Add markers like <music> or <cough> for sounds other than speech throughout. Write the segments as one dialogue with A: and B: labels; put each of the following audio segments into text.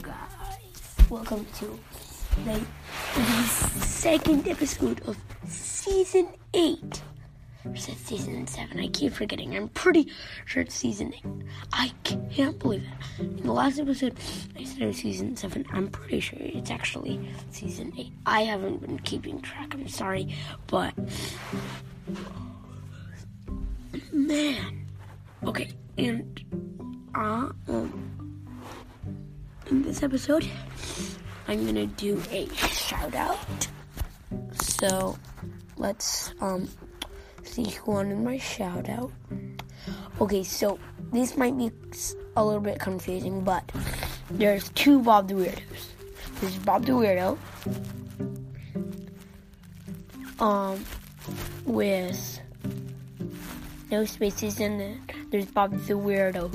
A: Guys. Welcome to the, the second episode of season eight. Or is it season seven? I keep forgetting. I'm pretty sure it's season eight. I can't believe it. In the last episode, I said it was season seven. I'm pretty sure it's actually season eight. I haven't been keeping track. I'm sorry, but man. Okay, and uh, this episode, I'm gonna do a shout out. So let's um see who wanted my shout out. Okay, so this might be a little bit confusing, but there's two Bob the Weirdos. There's Bob the Weirdo, um, with no spaces, and then there's Bob the Weirdo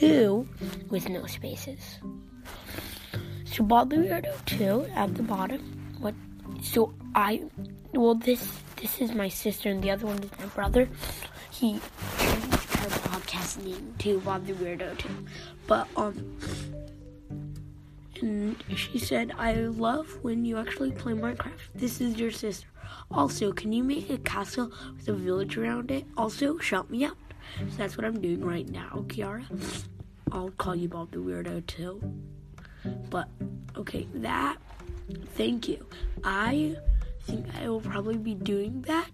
A: 2 with no spaces. So Bob the Weirdo 2 at the bottom. What? So I, well, this this is my sister, and the other one is my brother. He changed her podcast name to Bob the Weirdo 2. But um, and she said, "I love when you actually play Minecraft. This is your sister. Also, can you make a castle with a village around it? Also, shout me out." So that's what I'm doing right now, Kiara. I'll call you Bob the Weirdo too. But okay, that thank you. I think I will probably be doing that.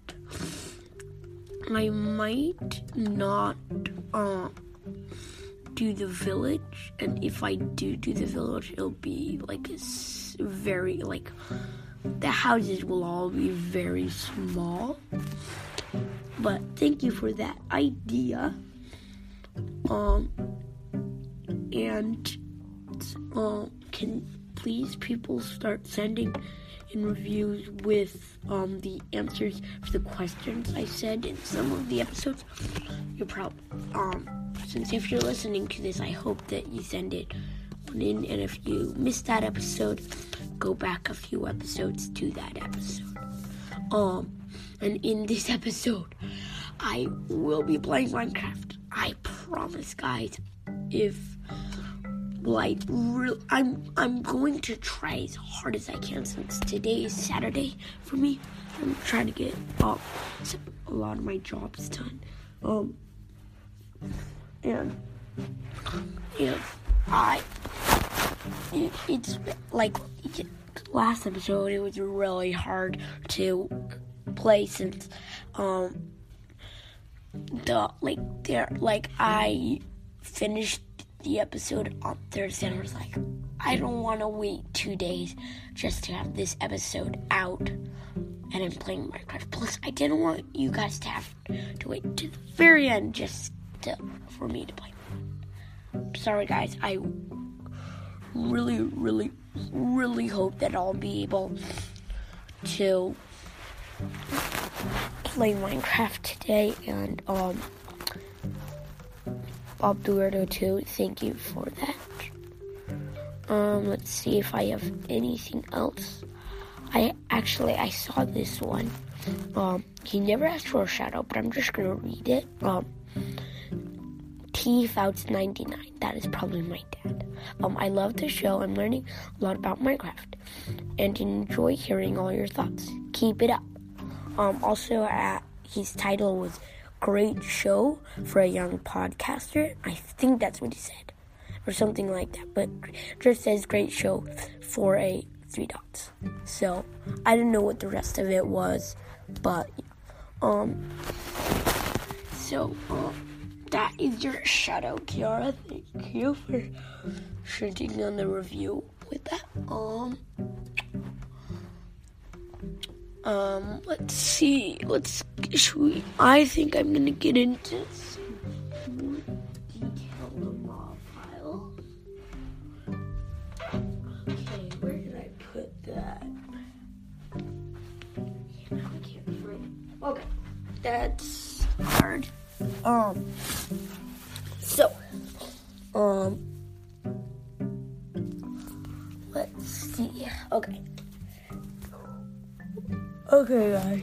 A: I might not uh, do the village, and if I do do the village, it'll be like very like the houses will all be very small. But thank you for that idea. Um, and uh, can please people start sending in reviews with um, the answers to the questions I said in some of the episodes. You're probably um, since if you're listening to this, I hope that you send it in. And if you missed that episode, go back a few episodes to that episode. Um, and in this <laughs> episode, I will be playing Minecraft. I promise, guys. If like real I'm I'm going to try as hard as I can since today is Saturday for me. I'm trying to get a lot of my jobs done. Um and and I it, it's like last episode it was really hard to play since um the like there like I finished the episode on Thursday, and I was like, I don't want to wait two days just to have this episode out. And I'm playing Minecraft. Plus, I didn't want you guys to have to wait to the very end just to, for me to play. Sorry, guys. I really, really, really hope that I'll be able to play Minecraft today and um Bob the Weirdo too. Thank you for that. Um, let's see if I have anything else. I actually I saw this one. Um, he never asked for a shadow, but I'm just gonna read it. Um, T Foutz 99. That is probably my dad. Um, I love the show. I'm learning a lot about Minecraft, and enjoy hearing all your thoughts. Keep it up. Um, also, uh, his title was great show for a young podcaster. I think that's what he said, or something like that. But just says great show for a three dots. So I didn't know what the rest of it was, but um. So um, that is your shout out, Kiara. Thank you for shooting on the review with that. Um. Um, let's see. Let's. We, I think I'm gonna get into some more detailed raw file. Okay, where did I put that? Okay, that's hard. Um. So, um. Let's see. Okay. Okay, guys.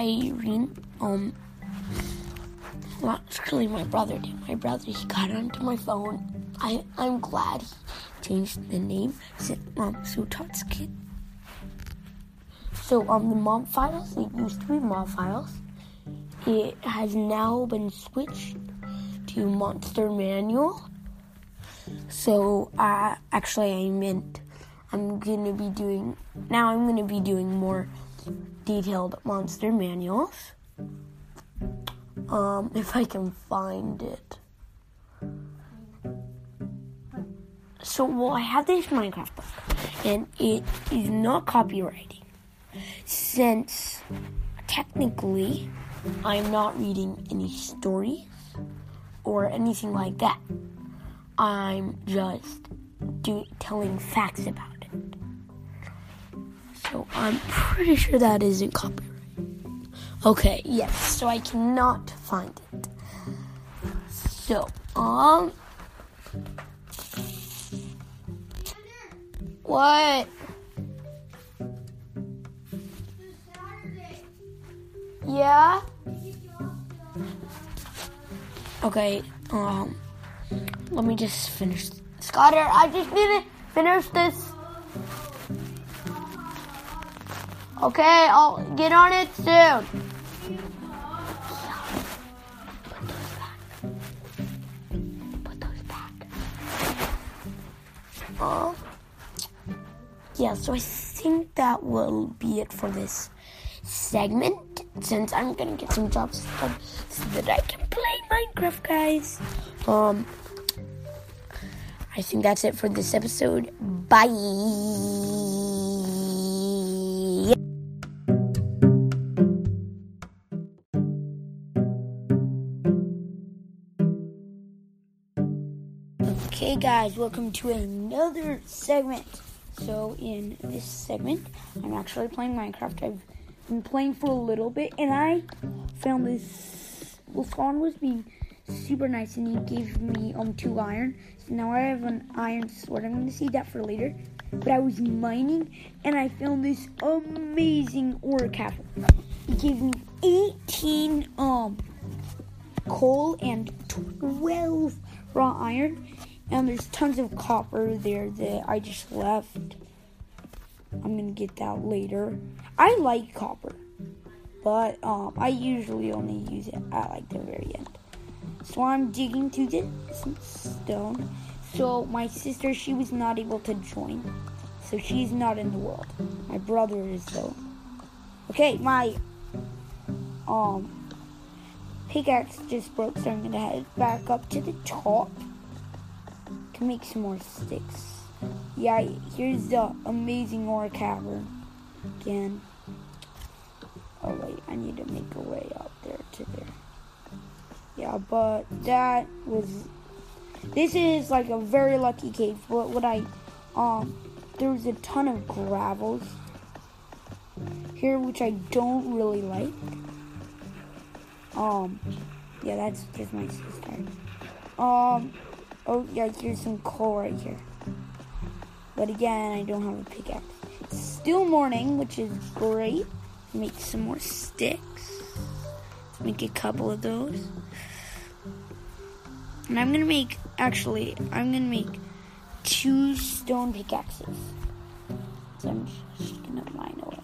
B: Irene, um, actually my brother did. My brother he got onto my phone. I I'm glad he changed the name. So, Mom Todd's kid. So um, the mom files it used to be mob files. It has now been switched to Monster Manual. So uh, actually, I meant I'm gonna be doing now. I'm gonna be doing more detailed monster manuals. Um, if I can find it. So, well, I have this Minecraft book, and it is not copywriting, since technically I'm not reading any stories or anything like that. I'm just do, telling facts about it. So I'm pretty sure that isn't copyright. Okay, yes, so I cannot find it. So, um. What? Yeah? Okay, um. Let me just finish. Scotter, I just need to finish this. Okay, I'll get on it soon. Yeah, so I think that will be it for this segment. Since I'm gonna get some jobs done so that I can play Minecraft, guys. Um, I think that's it for this episode. Bye. Okay, guys, welcome to another segment. So, in this segment, I'm actually playing Minecraft. I've been playing for a little bit, and I found this. Well, Spawn was being super nice, and he gave me um two iron. So now I have an iron sword. I'm going to see that for later. But I was mining, and I found this amazing ore cavern. He gave me 18 um coal and 12 raw iron. And there's tons of copper there that I just left. I'm gonna get that later. I like copper, but um, I usually only use it at like the very end. So I'm digging to some stone. So my sister, she was not able to join, so she's not in the world. My brother is though. Okay, my um pickaxe just broke, so I'm gonna head back up to the top to make some more sticks. Yeah, here's the amazing ore cavern again. Oh wait, I need to make a way up there to there. Yeah, but that was. This is like a very lucky cave. But what I, um, there was a ton of gravels here, which I don't really like. Um, yeah, that's just my sister. Um, oh yeah, here's some coal right here. But again, I don't have a pickaxe. It's still morning, which is great. Make some more sticks. Make a couple of those. And I'm gonna make, actually, I'm gonna make two stone pickaxes. So I'm just gonna mine away.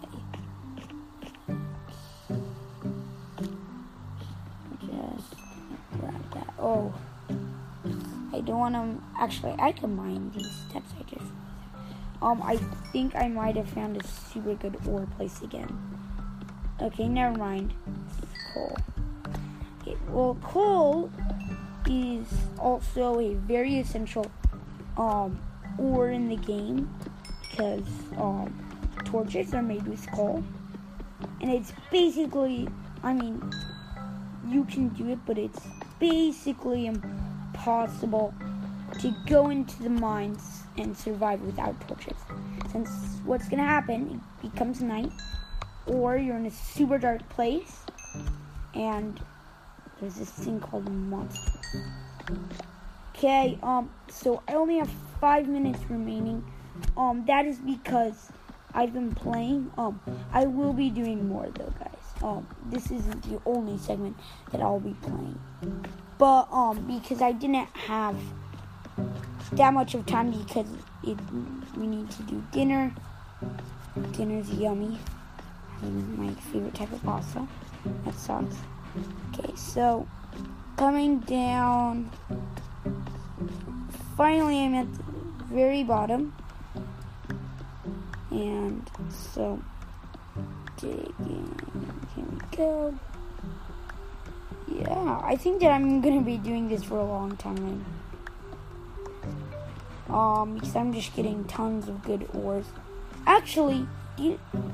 B: Just grab that. Oh, Don't want to. Actually, I can mine these steps. I just. Um, I think I might have found a super good ore place again. Okay, never mind. Coal. Okay, well, coal is also a very essential um ore in the game because um torches are made with coal, and it's basically, I mean, you can do it, but it's basically impossible to go into the mines and survive without torches. Since what's gonna happen, it becomes night, or you're in a super dark place, and there's this thing called monster. Okay, um, so I only have five minutes remaining. Um, that is because I've been playing. Um, I will be doing more though, guys. um, this isn't the only segment that I'll be playing. But um, because I didn't have that much of time because it we need to do dinner. Dinner's yummy. My favorite type of pasta. That sucks. Okay, so coming down. Finally, I'm at the very bottom. And so, digging. Here we go. Yeah, I think that I'm gonna be doing this for a long time. Um, because I'm just getting tons of good ores. Actually,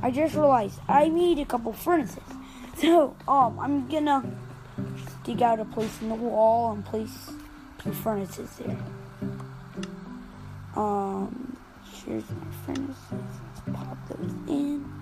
B: I just realized I need a couple furnaces. <laughs> So, um, I'm gonna dig out a place in the wall and place two furnaces there. Um, here's my furnaces. Let's pop those in.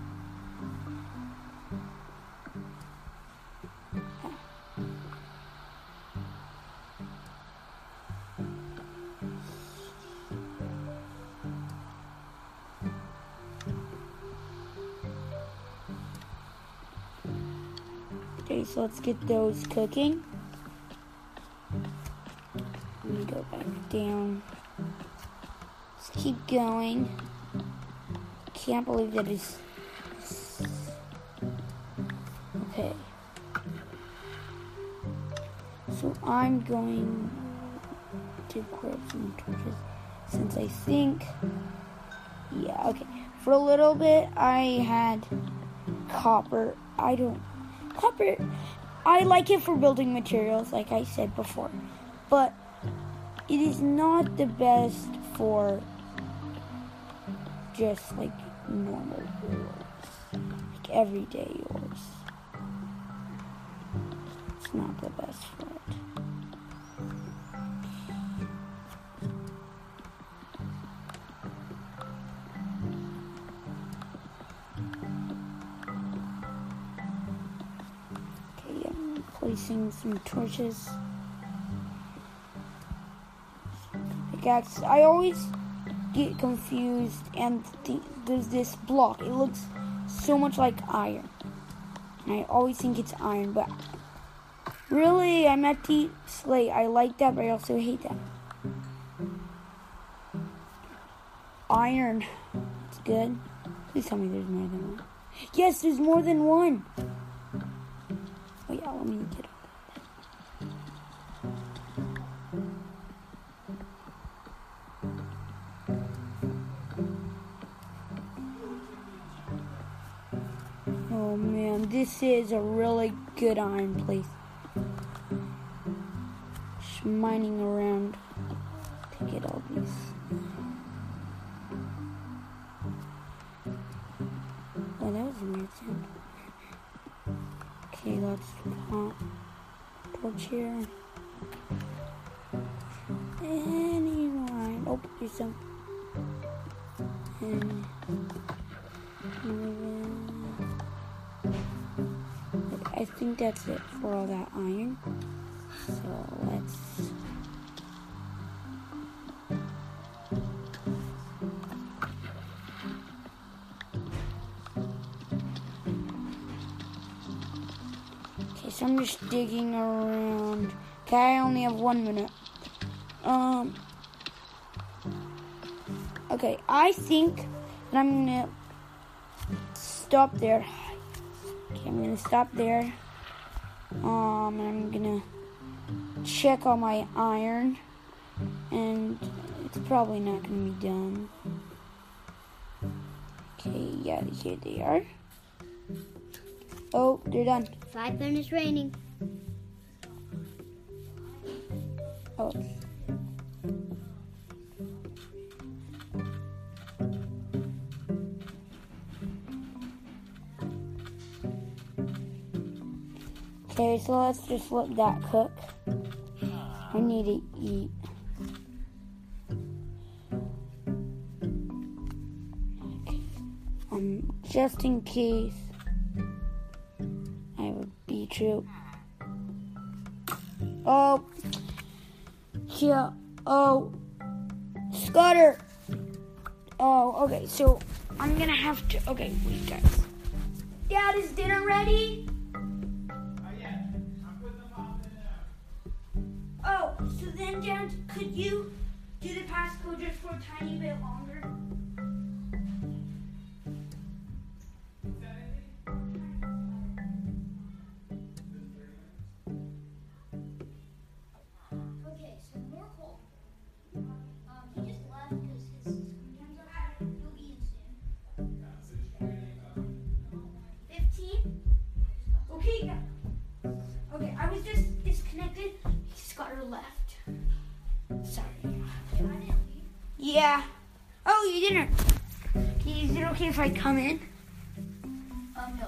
B: Okay, so let's get those cooking. Let me go back down. Let's keep going. Can't believe that is. Okay. So I'm going to grab some torches since I think. Yeah, okay. For a little bit, I had copper. I don't copper, I like it for building materials, like I said before, but it is not the best for just like normal ores, like everyday ores. It's not the best for placing some torches. I always get confused and th- there's this block. It looks so much like iron. And I always think it's iron, but really, I'm at deep slate. I like that, but I also hate that. Iron. It's good. Please tell me there's more than one. Yes, there's more than one. Oh yeah, let me get Oh man, this is a really good iron place. Just mining around to get all these. Oh, that was a weird sound. Okay, let's pop torch here. Any line. Oh, there's some. And I think that's it for all that iron. So let's. I'm just digging around. Okay, I only have one minute. Um. Okay, I think that I'm gonna stop there. Okay, I'm gonna stop there. Um, I'm gonna check on my iron, and it's probably not gonna be done. Okay, yeah, here they are. Oh, they're done.
C: Five minutes raining.
B: Oh. Okay, so let's just let that cook. I need to eat. Um, just in case true. Hmm. Oh, yeah. Oh, Scudder. Oh, okay. So I'm gonna have to. Okay, wait, guys. Dad, is dinner ready? Oh, so then, Dad, could you do the passcode just for a tiny bit longer? Yeah. Oh, you didn't. Is it okay if I come in?
C: Um, no.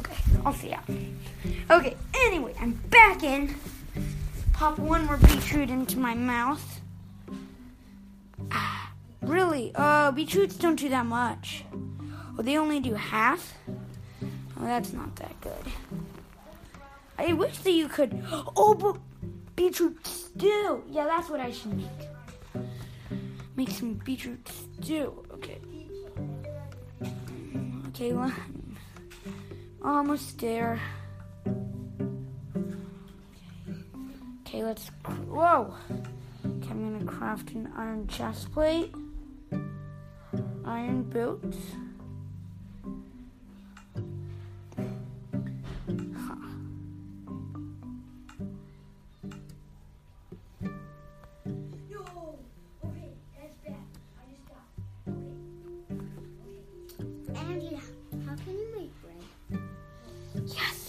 B: Okay, I'll see ya. Okay, anyway, I'm back in. Pop one more beetroot into my mouth. Ah, really? Uh, beetroots don't do that much. Oh, they only do half? Oh, that's not that good. I wish that you could. Oh, but beetroot stew. Yeah, that's what I should make. Make some beetroot stew. Okay. Mm, okay, well, almost there. Okay, let's. Whoa! Okay, I'm gonna craft an iron chest plate, iron boots.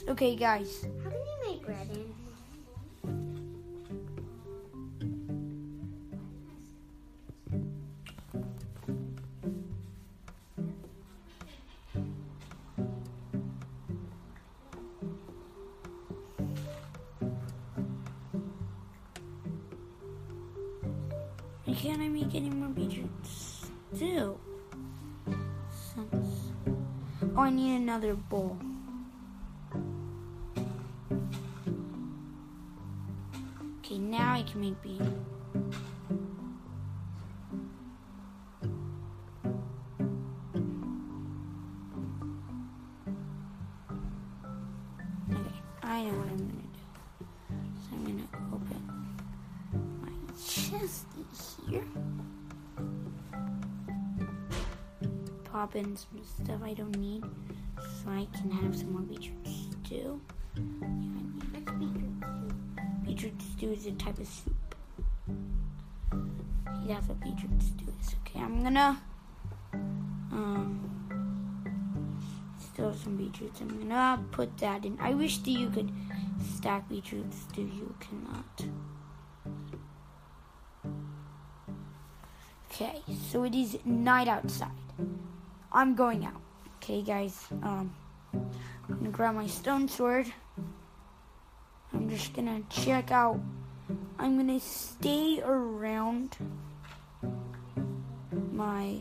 B: Yes. Okay, guys.
D: How can you make bread, Andy?
B: Why can't I make any more beetroot stew? Since. Oh, I need another bowl. Okay, now I can make beetroot. Okay, I know what I'm gonna do. So I'm gonna open my chesty here. Pop in some stuff I don't need so I can have some more beetroot stew.
D: What's stew
B: is a type of soup. Okay, that's what beetroot stew is. Okay, I'm gonna um still some beetroots. I'm gonna put that in. I wish that you could stack beetroot stew. You cannot. Okay, so it is night outside. I'm going out. Okay, guys. Um, I'm gonna grab my stone sword. Just gonna check out. I'm gonna stay around my.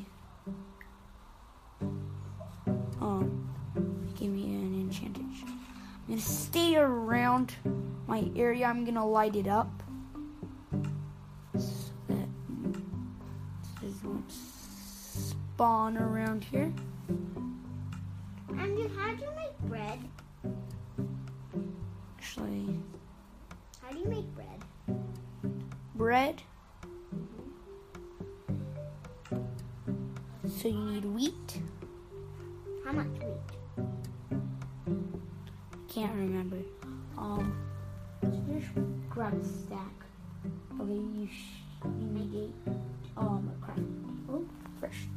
B: Um, give me an enchanted. I'm gonna stay around my area. I'm gonna light it up so that this won't spawn around here.
D: Andy, how do you make bread?
B: Actually,
D: bread.
B: So you need wheat.
D: How much wheat?
B: Can't remember. Um, just grab a stack. Okay, you sh- you need eight. Um, crap. Oh, first.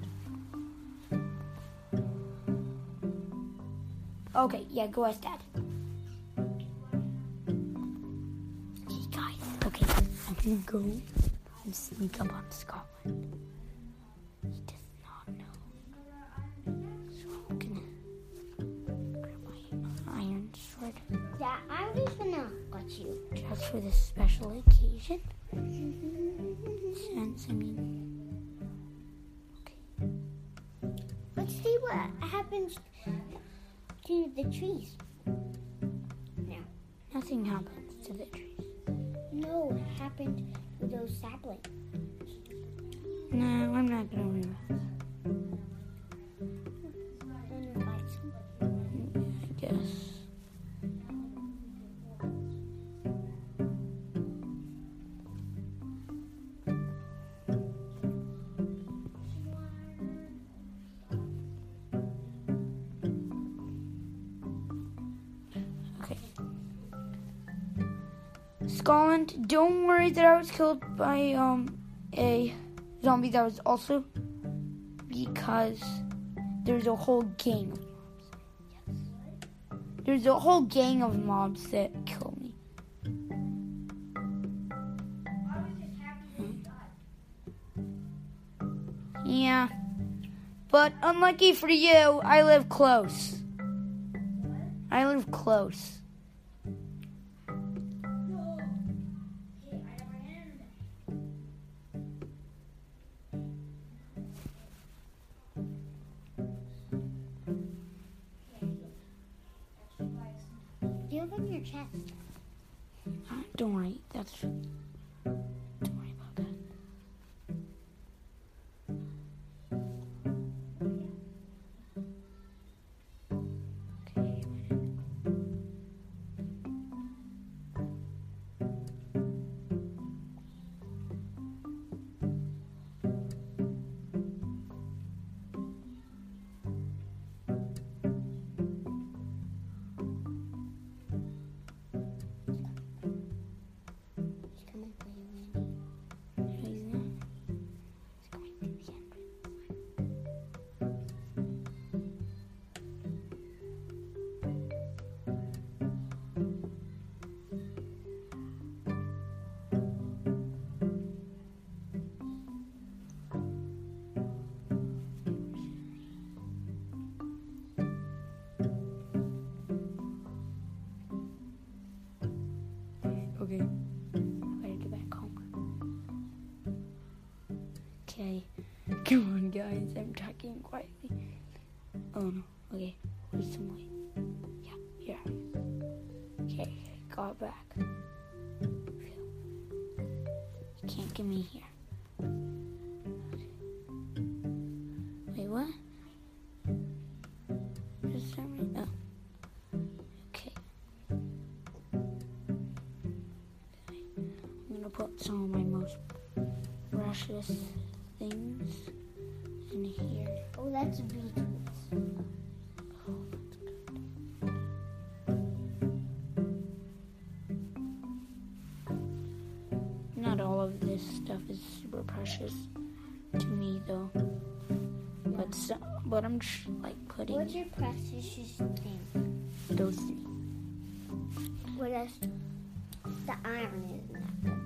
B: Okay, yeah, go as dad. I'm gonna go and sneak up on Scotland. He does not know. So I'm gonna grab my iron sword.
D: Yeah, I'm just gonna let you.
B: just for this special occasion. Since I mean, okay,
D: Let's see what happens to the trees. No.
B: Nothing happens to the trees.
D: No, what happened to those saplings?
B: No, I'm not gonna remember.
D: Then
B: Scotland. Don't worry that I was killed by um a zombie that was also because there's a whole gang of mobs. Yes. There's a whole gang of mobs that kill me. Yeah. But unlucky for you, I live close. I live close. Okay. <laughs> Come on, guys. I'm talking quietly. Oh no. Okay. Where's some light? Yeah, here. Okay, got back. You can't get me here. Precious to me, though. But so, but I'm just like putting
D: What's your precious thing?
B: those things.
D: What else? The iron is in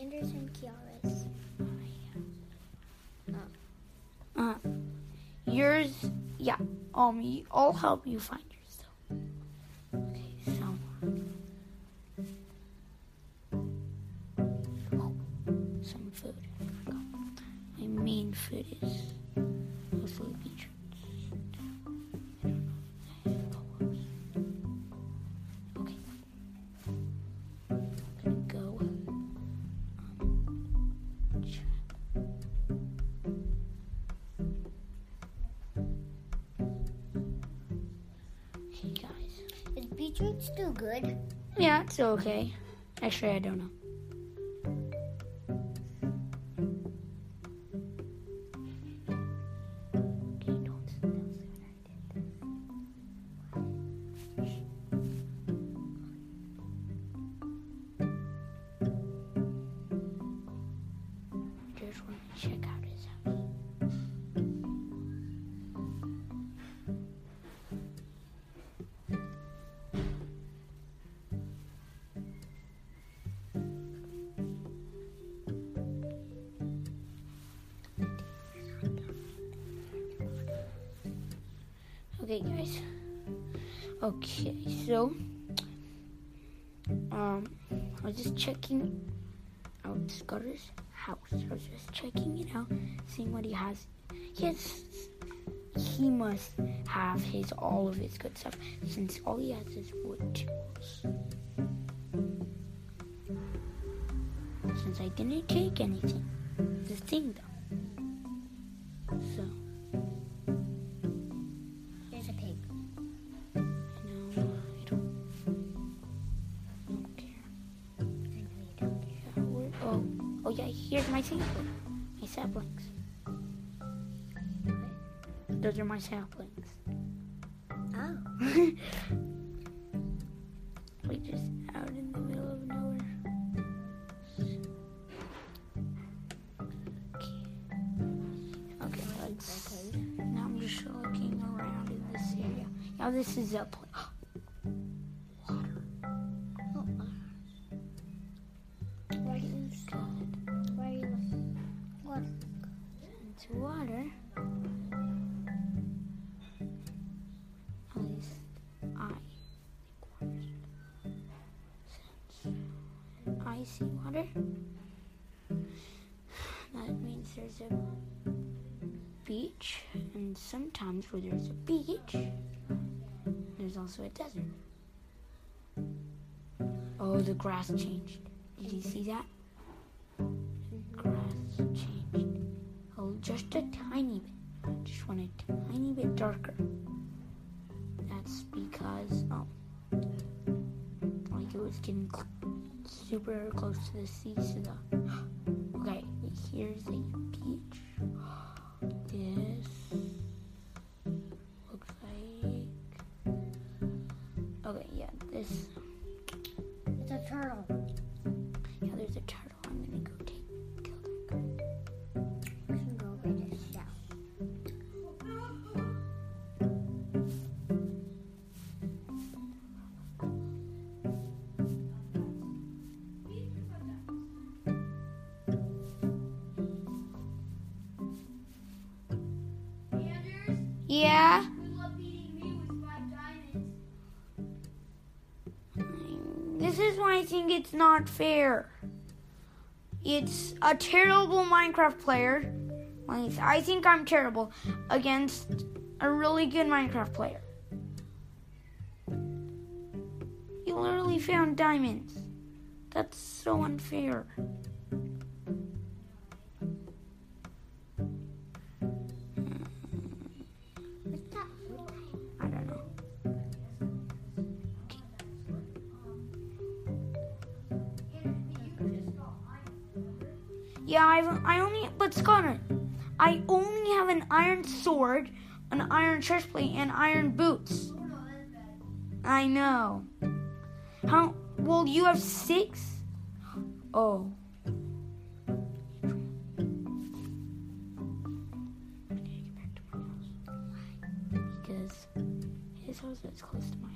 D: Anderson Kiara's.
B: Uh, yours, yeah. Um, I'll help you find It's okay. Actually, I don't know. So um, I was just checking out Scotter's house. I was just checking it out, seeing what he has. Yes, he must have his all of his good stuff since all he has is wood tools. Since I didn't take anything, the thing though. My saplings.
D: Oh. <laughs>
B: we just out in the middle of nowhere. Okay, okay let's. Now I'm just looking around in this area. Now this is a pl- sometimes where there's a beach, there's also a desert. Oh, the grass changed. Did you see that? Grass changed. Oh, just a tiny bit. Just went a tiny bit darker. That's because, oh, like it was getting super close to the sea. So the <gasps> okay, here's a beach. This
D: It's
B: it's not fair. It's a terrible Minecraft player. I think I'm terrible against a really good Minecraft player. You literally found diamonds. That's so unfair. Yeah, I've, I only, but Sconnor, I only have an iron sword, an iron chest plate, and iron boots. I know. How? Well, you have six. Oh. Because his house is close to my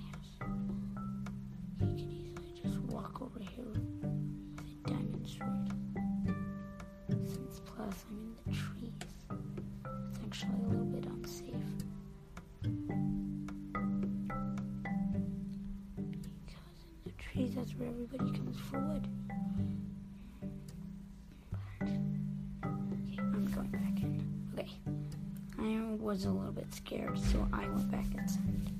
B: that's where everybody comes forward. Okay, I'm going back in. Okay. I was a little bit scared, so I went back inside.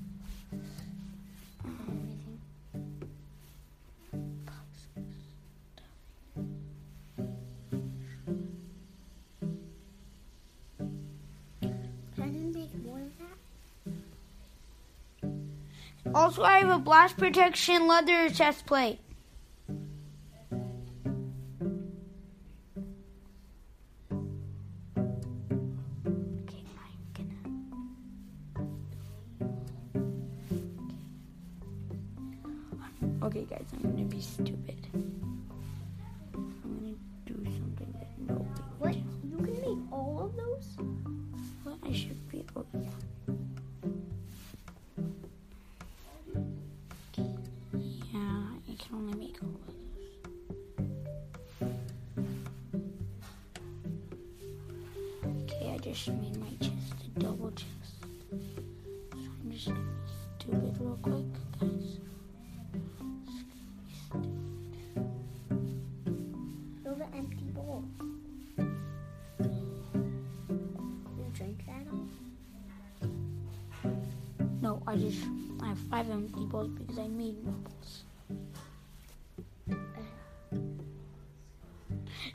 B: Also, I have a blast protection leather chest plate. Because I made.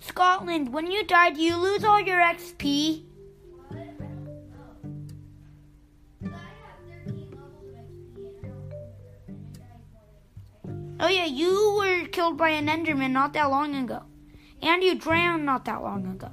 B: Scotland, when you die, do you lose all your XP?
C: What? I don't know. 'Cause I have 13 levels of XP and I don't remember. And I died more than
B: Oh yeah, you were killed by an Enderman not that long ago, and you drowned not that long ago.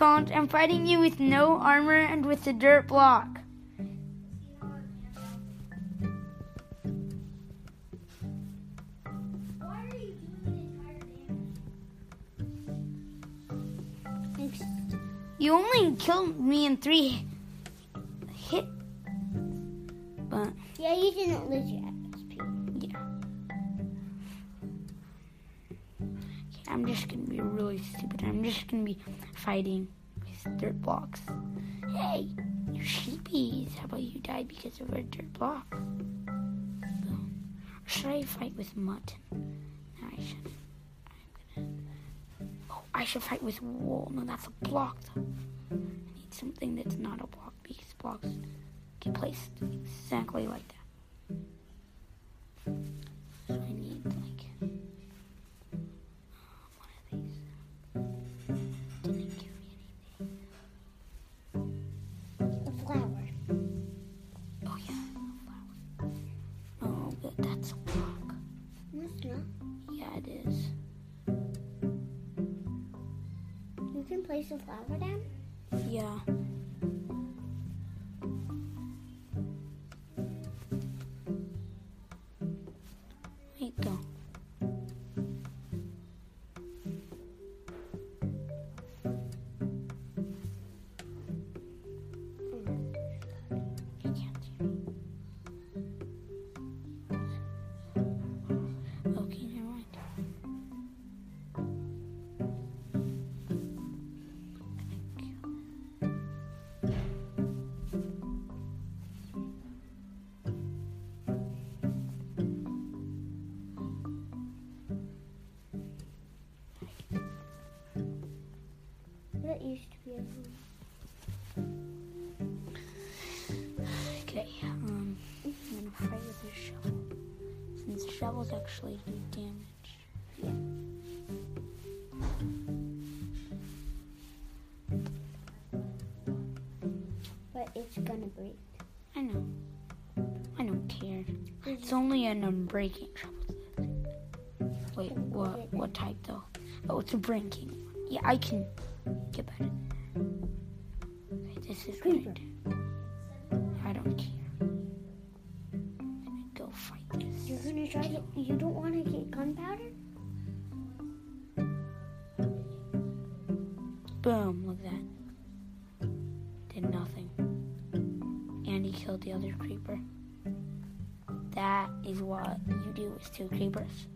B: Scott, I'm fighting you with no armor and with a dirt block.
C: See how I can Why are you doing the entire damage?
D: Ex-
B: You only killed me in three hit. But
D: Yeah, you didn't lose your XP.
B: yeah. Okay, I'm just gonna really stupid. I'm just gonna be fighting with dirt blocks. Hey, you sheepies. How about you die because of a dirt block? Or should I fight with mud? No, I shouldn't. Gonna. Oh, I should fight with wool. No, that's a block though. I need something that's not a block because blocks get placed exactly like that.
D: It's
B: only an unbreaking um, shovel. Wait, what? What type though? Oh, it's a breaking. Yeah, I can get better. Okay, this is good. I don't care. Go fight this.
D: You're gonna try to. You don't want to get gunpowder?
B: Boom! Look at that. Did nothing. And he killed the other creeper. Is what you do with two creepers.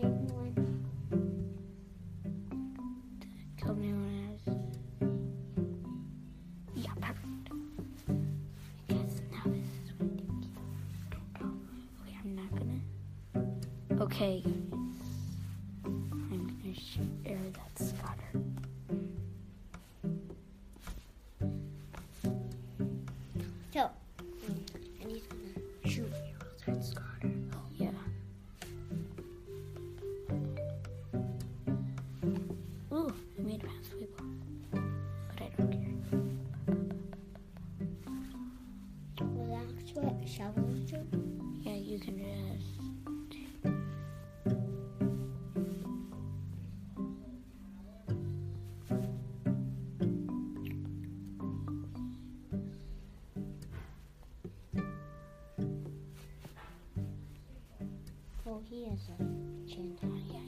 D: Same one.
B: me when I. Yeah, perfect. I guess now this is what. Okay, I'm not gonna. Okay,
D: Oh, he has a chin.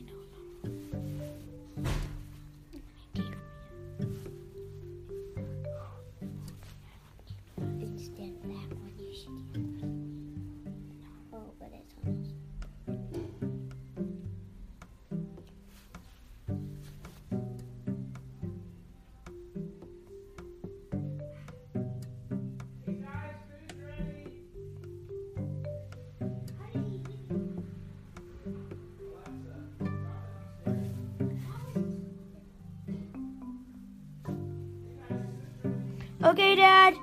B: Okay, Dad.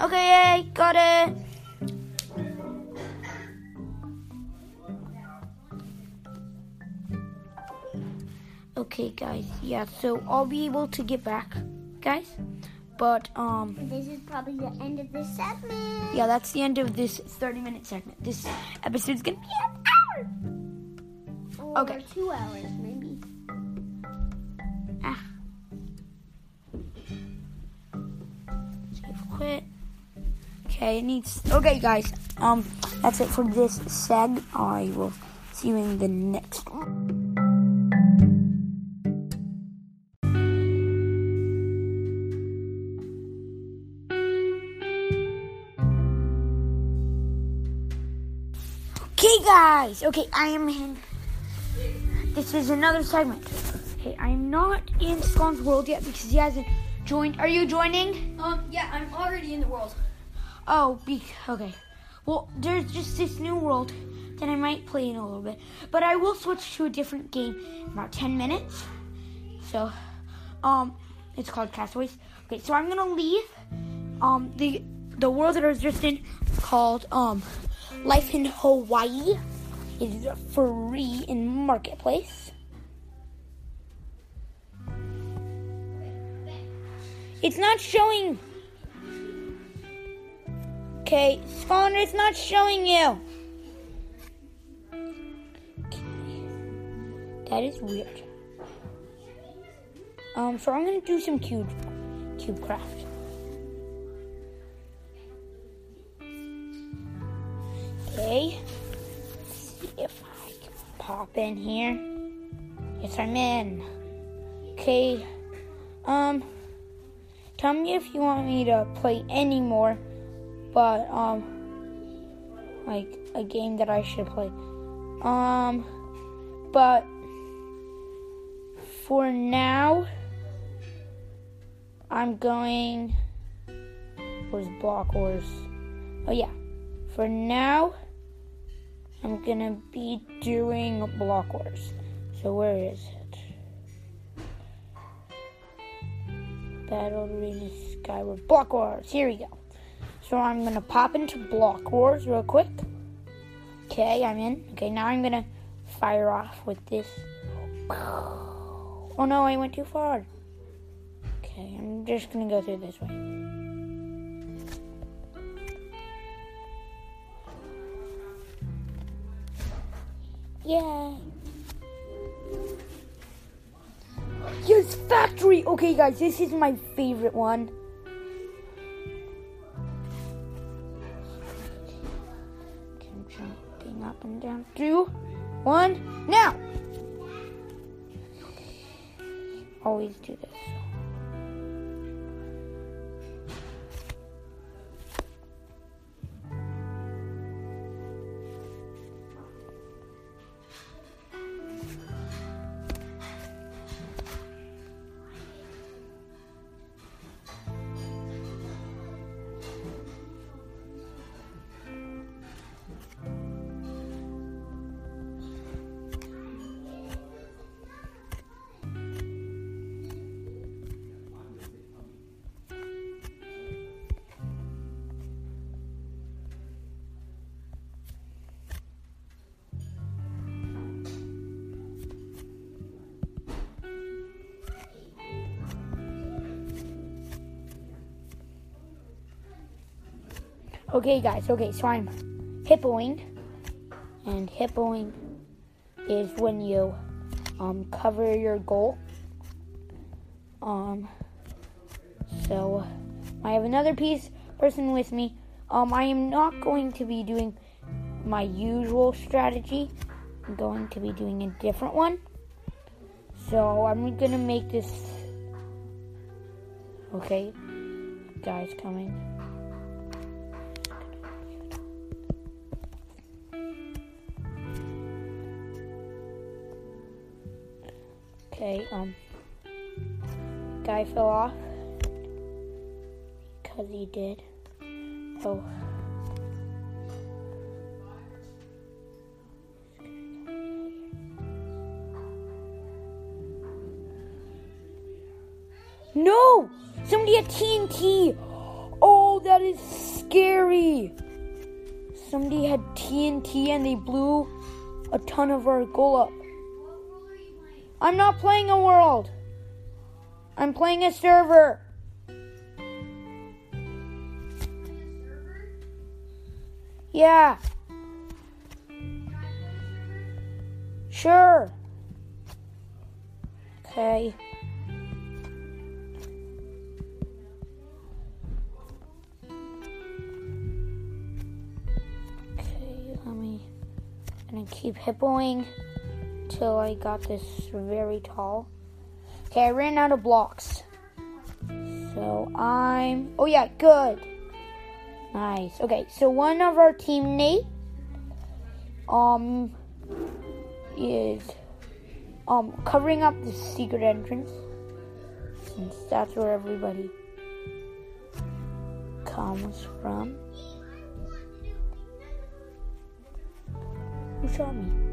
B: Okay, got it. Okay, guys. Yeah, so I'll be able to get back, guys. But um,
D: This is probably the end of this segment.
B: yeah, that's the end of this 30-minute segment. This episode's gonna be an hour.
D: Or
B: Okay.
D: two hours,
B: Okay, it needs. Okay, guys. Um, that's it for this seg. I will see you in the next one. Okay, guys. Okay, I am in. This is another segment. Okay, I'm not in Scon's world yet because he hasn't joined. Are you joining?
A: Um, yeah, I'm already in the world.
B: Oh, be- okay. Well, there's just this new world that I might play in a little bit, but I will switch to a different game in about 10 minutes. So, um, it's called Castaways. Okay, so I'm gonna leave um the the world that I was just in called um Life in Hawaii is free in Marketplace. It's not showing. Okay, Spawn, it's not showing you. Okay. That is weird. Um, so I'm gonna do some cube, CubeCraft. Okay. Let's See if I can pop in here. Yes, I'm in. Okay. Um, tell me if you want me to play any more but um like a game that I should play. Um but for now I'm going where's Block Wars? Oh yeah. For now I'm gonna be doing Block Wars. So where is it? Battle Arena Skyward Block Wars. Here we go. So I'm gonna pop into Block Wars real quick. Okay, I'm in. Okay, now I'm gonna fire off with this. Oh no, I went too far. Okay, I'm just gonna go through this way. Yeah. Yes, factory! Okay, guys, this is my favorite one. Two, one, now! Always do this. Okay, guys. Okay, so I'm hippoing, and hippoing is when you um cover your goal. Um. So I have another piece person with me. Um, I am not going to be doing my usual strategy. I'm going to be doing a different one. So I'm gonna make this. Okay, guys coming. Um, guy fell off because he did. Oh. No! Somebody had TNT! Oh, that is scary! Somebody had TNT and they blew a ton of our goal up. I'm not playing a world. I'm playing a server. Yeah. Sure. Okay. Okay, let me. gonna keep hippoing till I got this very tall. Okay, I ran out of blocks. So I'm. Oh, yeah, good. Nice. Okay, so one of our teammate um is um covering up the secret entrance since that's where everybody comes from. Who shot me?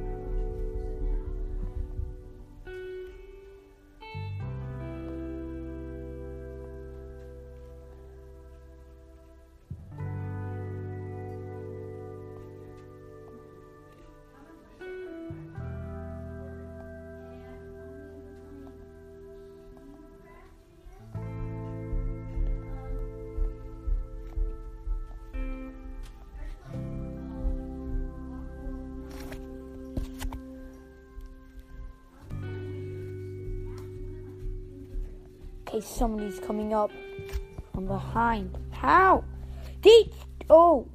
B: Okay, somebody's coming up from behind. How? They. Oh.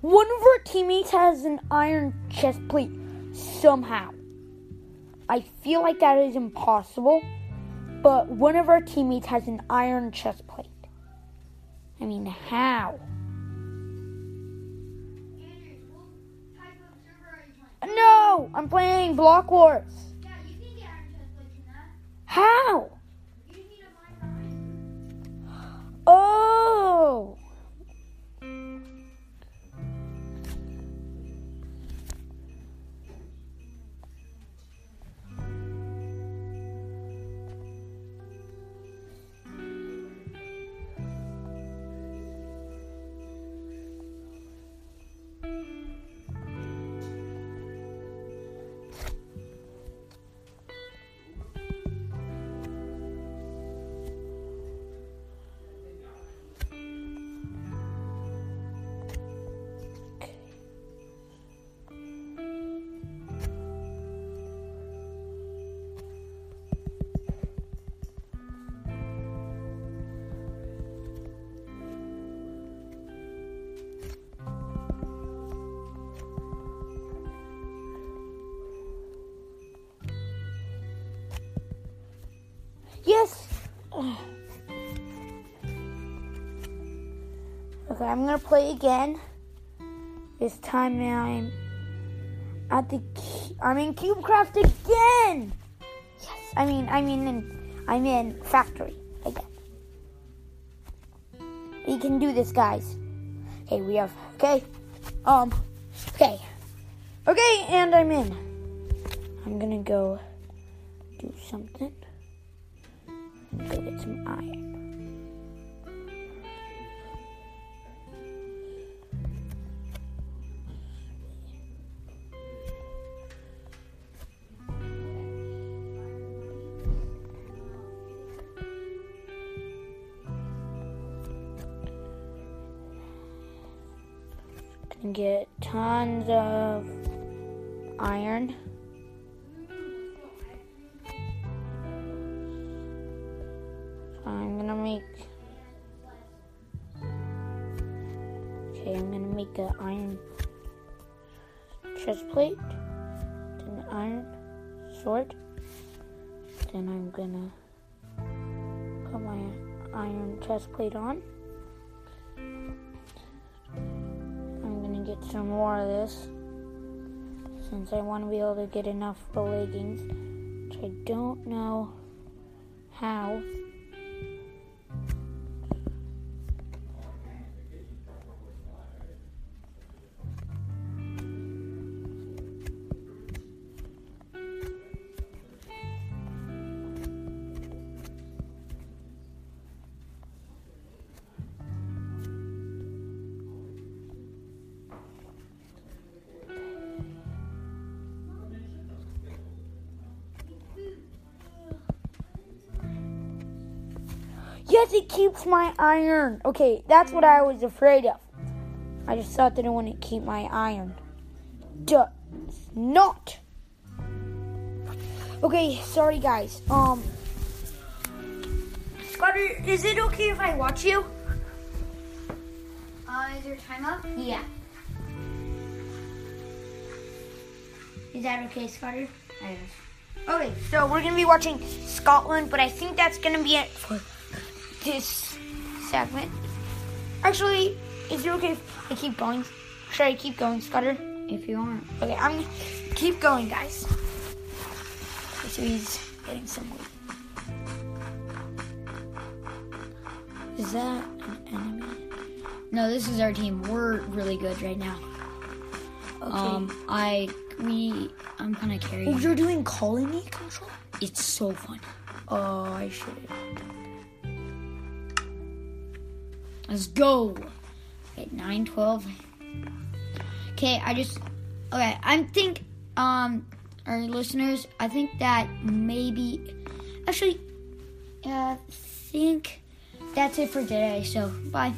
B: One of our teammates has an iron chest plate somehow. I feel like that is impossible, but one of our teammates has an iron chest plate. I mean, how?
C: Andrew, what type of server are you playing?
B: No! I'm playing Block Wars.
C: Yeah,
B: Oh! Okay, I'm gonna play again. This time I'm at the I'm in CubeCraft again. Yes, I mean I mean in, I'm in Factory again. We can do this, guys. Okay, we have okay. Um, okay, okay, and I'm in. I'm gonna go do something. Go get some iron. Plate on. I'm gonna get some more of this since I want to be able to get enough for leggings, which I don't know how. My iron. Okay, that's what I was afraid of. I just thought that it wouldn't keep my iron. Does not. Okay, sorry guys. Um, Scotty, is it okay if I watch you?
D: Uh, is your time up?
B: Yeah. Is that okay, Scotty? Okay, so we're gonna be watching Scotland, but I think that's gonna be it for this segment. Actually, is it okay if I keep going? Should I keep going, Scudder?
D: If you want.
B: Okay, I'm keep going, guys. Okay, so he's getting some weight. Is that an enemy?
D: No, this is our team. We're really good right now.
B: Okay.
D: Um, I we I'm kind of
B: oh, you're doing colony control?
D: It's so fun.
B: Oh, I should.
D: Let's go. Okay, nine twelve. Okay, I just okay. I think um our listeners. I think that maybe actually, uh, think that's it for today. So bye.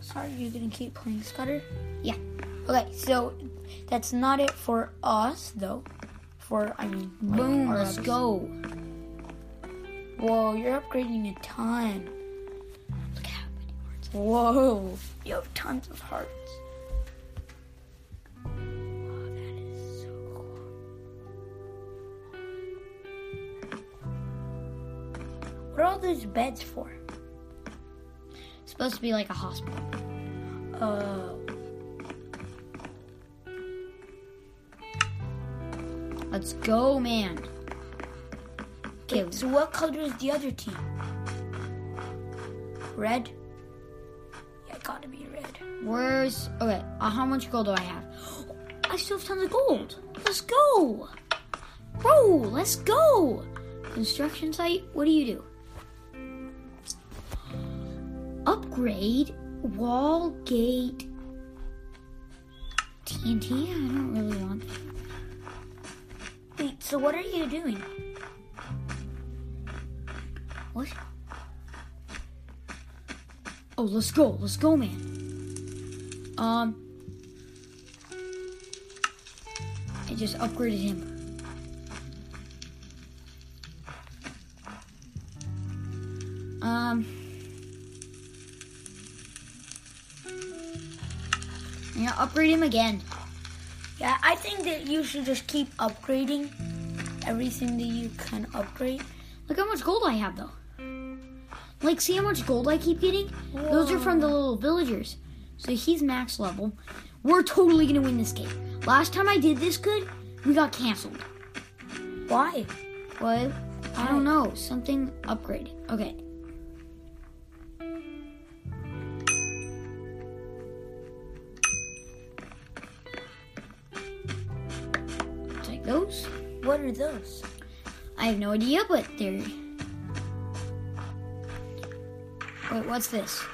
B: Sorry, you're gonna keep playing Scudder?
D: Yeah.
B: Okay, so that's not it for us, though. For, I mean,
D: Boom. Let's
B: episode.
D: go.
B: Whoa, you're upgrading a ton.
D: Look how many words.
B: Whoa, you have tons of hearts. Wow, that is so cool. What are all those beds for?
D: supposed to be like a hospital.
B: Oh.
D: Let's go, man. Okay,
B: so what color is the other team? Red? Yeah, it gotta be red.
D: where's okay? Uh, how much gold do I have? I still have tons of gold. Let's go, bro. Let's go. Construction site. What do you do? Upgrade wall gate. TNT. I don't really want. that.
B: Wait, so what are you doing?
D: What? Oh, let's go. Let's go, man. Um, I just upgraded him. Um, gonna upgrade him again.
B: Yeah, I think that you should just keep upgrading everything that you can upgrade.
D: Look how much gold I have, though. Like, see how much gold I keep getting? Those are from the little villagers. So he's max level. We're totally gonna win this game. Last time I did this good, we got canceled.
B: Why?
D: What? I don't know. Something upgraded. Okay. Take those.
B: What are those?
D: I have no idea, but they're. Wait, what's this?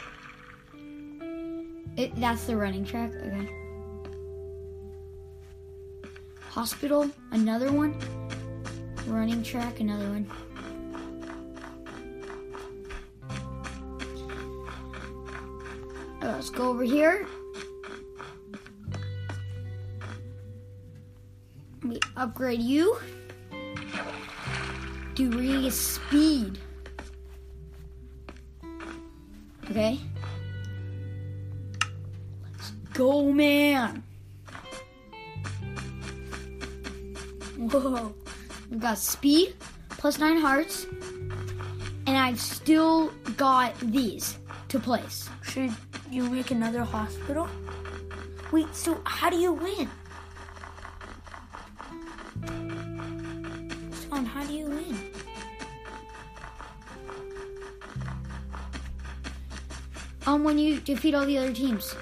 D: It, that's the running track. Okay. Hospital, another one. Running track, another one. let's go over here. We upgrade you. Do we're speed. Okay. Let's go, man. Whoa. We've got speed plus nine hearts. And I've still got these to place.
B: Should you make another hospital? Wait, so how do you win? Son, how do you win?
D: Um, when you defeat all the other teams.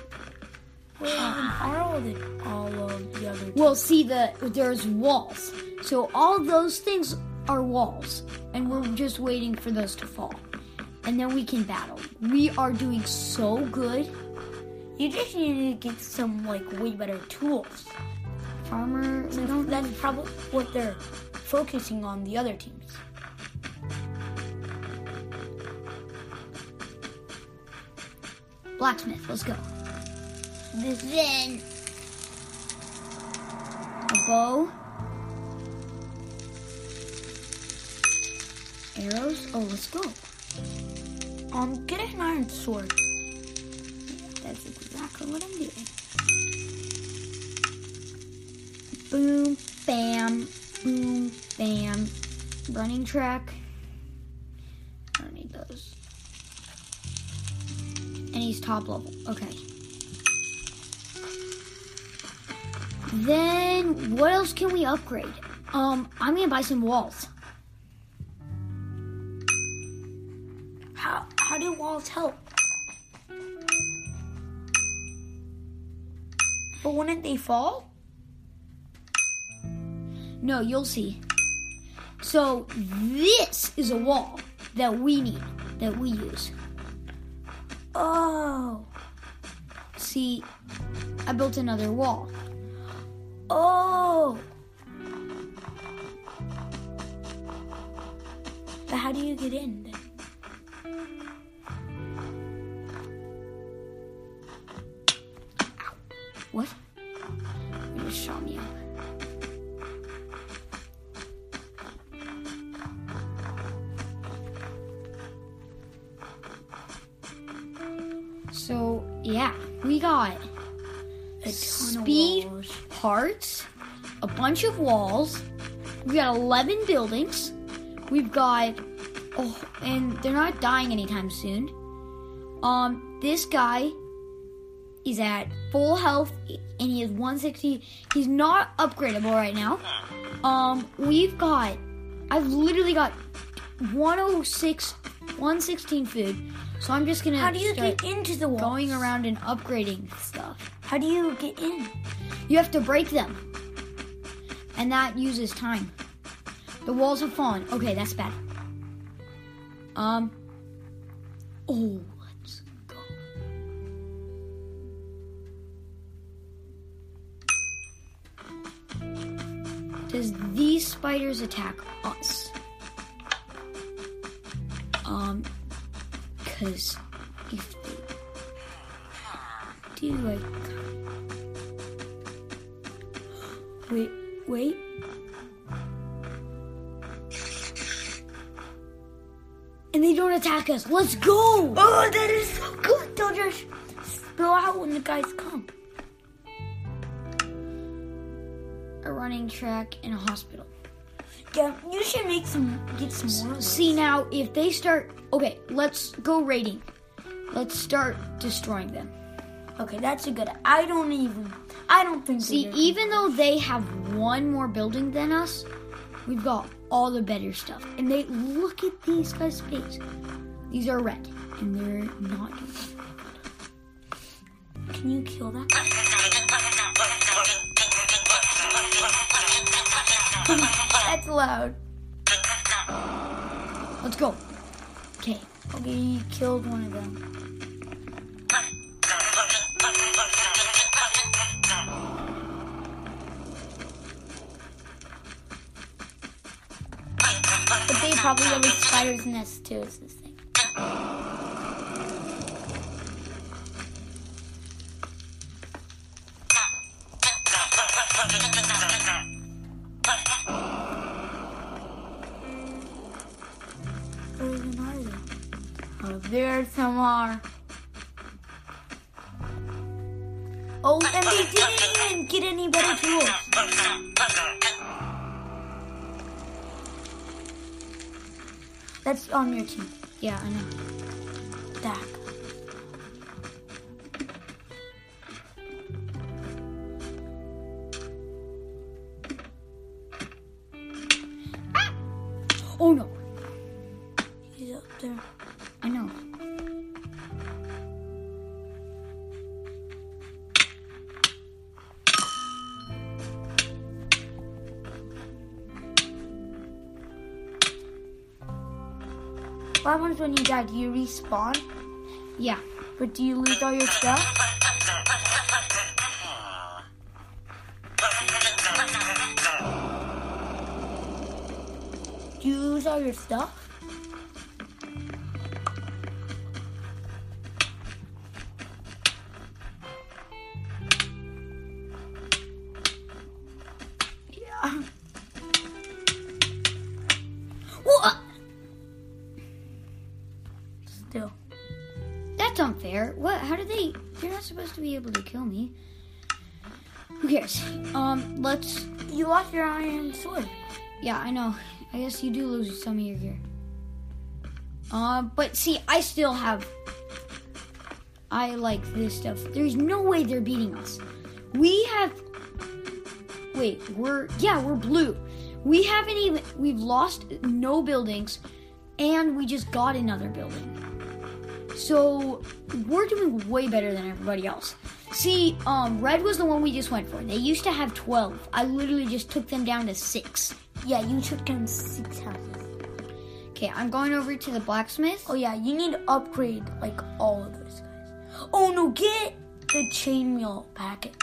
B: Are all all of the other?
D: Well, see the there's walls. So all those things are walls, and we're just waiting for those to fall, and then we can battle. We are doing so good.
B: You just need to get some like way better tools.
D: Farmer,
B: So that's probably what they're focusing on the other teams.
D: Blacksmith. Let's go.
B: This
D: Then a bow, arrows. Oh, let's go.
B: um, get an iron sword.
D: That's exactly what I'm doing. Boom, bam, boom, bam. Running track. Top level. Okay. Then what else can we upgrade? Um, I'm gonna buy some walls.
B: How how do walls help? But wouldn't they fall?
D: No, you'll see. So this is a wall that we need, that we use.
B: Oh,
D: See, I built another wall.
B: oh. But how do you get in
D: bunch of walls. We've got 11 buildings. We've got oh, and they're not dying anytime soon. Um, this guy is at full health and he is 160. He's not upgradable right now. Um, we've got I've literally got 106 116 food. So I'm just gonna
B: How do you get into the walls?
D: going around and upgrading stuff.
B: How do you get in?
D: You have to break them. And that uses time. The walls have fallen. Okay, that's bad. Um. Oh, let's go. Does these spiders attack us? Um, cause if they do, I Wait, wait. And they don't attack us. Let's go!
B: Oh, that is so good. They'll just spill out when the guys come.
D: A running track and a hospital.
B: Yeah, you should make some, get some more.
D: See now, if they start. Okay, let's go raiding. Let's start destroying them.
B: Okay, that's a good. I don't even. I don't think.
D: So.
B: See,
D: even though they have one more building than us, we've got all the better stuff. And they look at these guys' face. These are red, and they're not
B: Can you kill that? <laughs> That's loud.
D: Let's go. Okay.
B: Okay, you killed one of them. probably a spider's nest too. It's this thing. Where even are they?
D: Oh, there's some are.
B: Oh, and they didn't even get any better tools. That's on your team.
D: Yeah, I know.
B: Dak. Ah!
D: Oh no,
B: He's up there. What happens when you die? Do you respawn?
D: Yeah.
B: But do you lose all your stuff? Do you lose all your stuff?
D: I know. I guess you do lose some of your gear. Uh, but see, I still have. I like this stuff. There's no way they're beating us. We have. Wait, we're yeah, we're blue. We haven't even. We've lost no buildings, and we just got another building. So we're doing way better than everybody else. See, um, red was the one we just went for. They used to have twelve. I literally just took them down to six.
B: Yeah, you took down six houses.
D: Okay, I'm going over to the blacksmith.
B: Oh yeah, you need to upgrade like all of those guys. Oh no, get the chainmail package.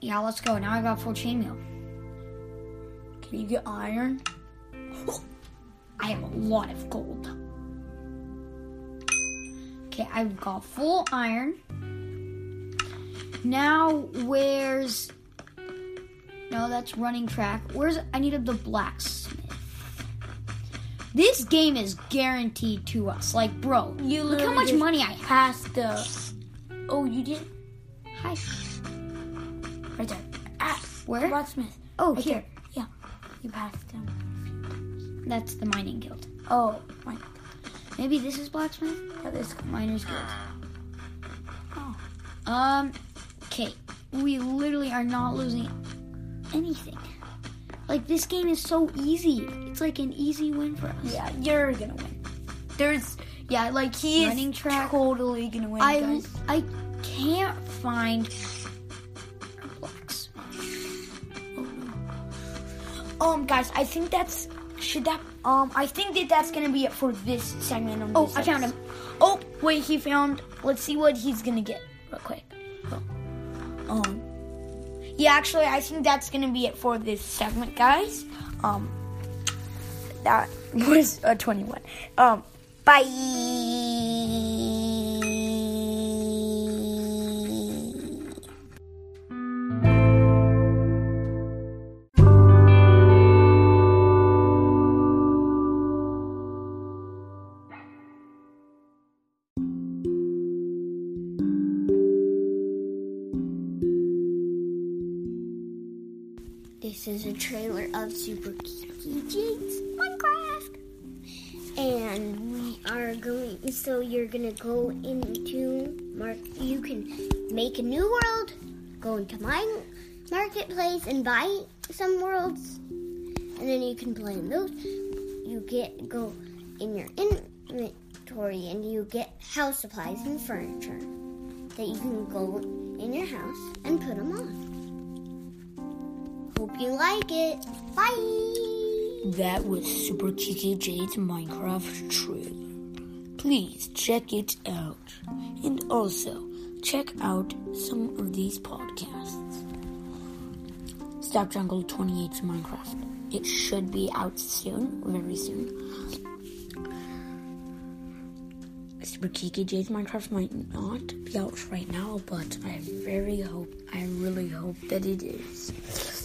D: Yeah, let's go. Now I got full chainmail.
B: Can you get iron? <gasps>
D: I have a lot of gold. Okay, I've got full iron. Now, where's. No, that's running track. Where's. I needed the blacksmith. This game is guaranteed to us. Like, bro,
B: You
D: look how much money I have.
B: The. Oh, you did
D: Hi.
B: right there. Ah,
D: Where?
B: blacksmith.
D: Oh,
B: Right
D: here.
B: there. Yeah, you passed him.
D: That's the mining guild.
B: Oh my.
D: Maybe this is blacksmith?
B: Yeah, this.
D: Miners Guild.
B: Oh.
D: Um, okay. We literally are not losing anything. Like, this game is so easy. It's like an easy win for us.
B: Yeah, you're gonna win. There's. Yeah, like he
D: Running
B: is
D: track.
B: totally gonna win,
D: I,
B: guys.
D: I can't find blocks.
B: Um, guys, I think that's should that um I think that that's gonna be it for this segment. Of
D: Oh, I found him.
B: Oh, wait, he found. Let's see what he's gonna get real quick. Um, yeah, actually, I think that's gonna be it for this segment, guys. Um, that <laughs> was a twenty-one. Um, bye.
C: Trailer of Super Jake's Minecraft. And we are going, so you're gonna go into, mark, you can make a new world, go into my marketplace and buy some worlds, and then you can play in those. You get, go in your inventory and you get house supplies and furniture that you can go in your house and put them on. Hope you like it. Bye.
A: That was Super Kiki Jade's Minecraft trailer. Please check it out. And also, check out some of these podcasts. Stop Jungle 28's Minecraft. It should be out soon, very soon. Super Kiki Jade's Minecraft might not be out right now, but I very hope, I really hope that it is.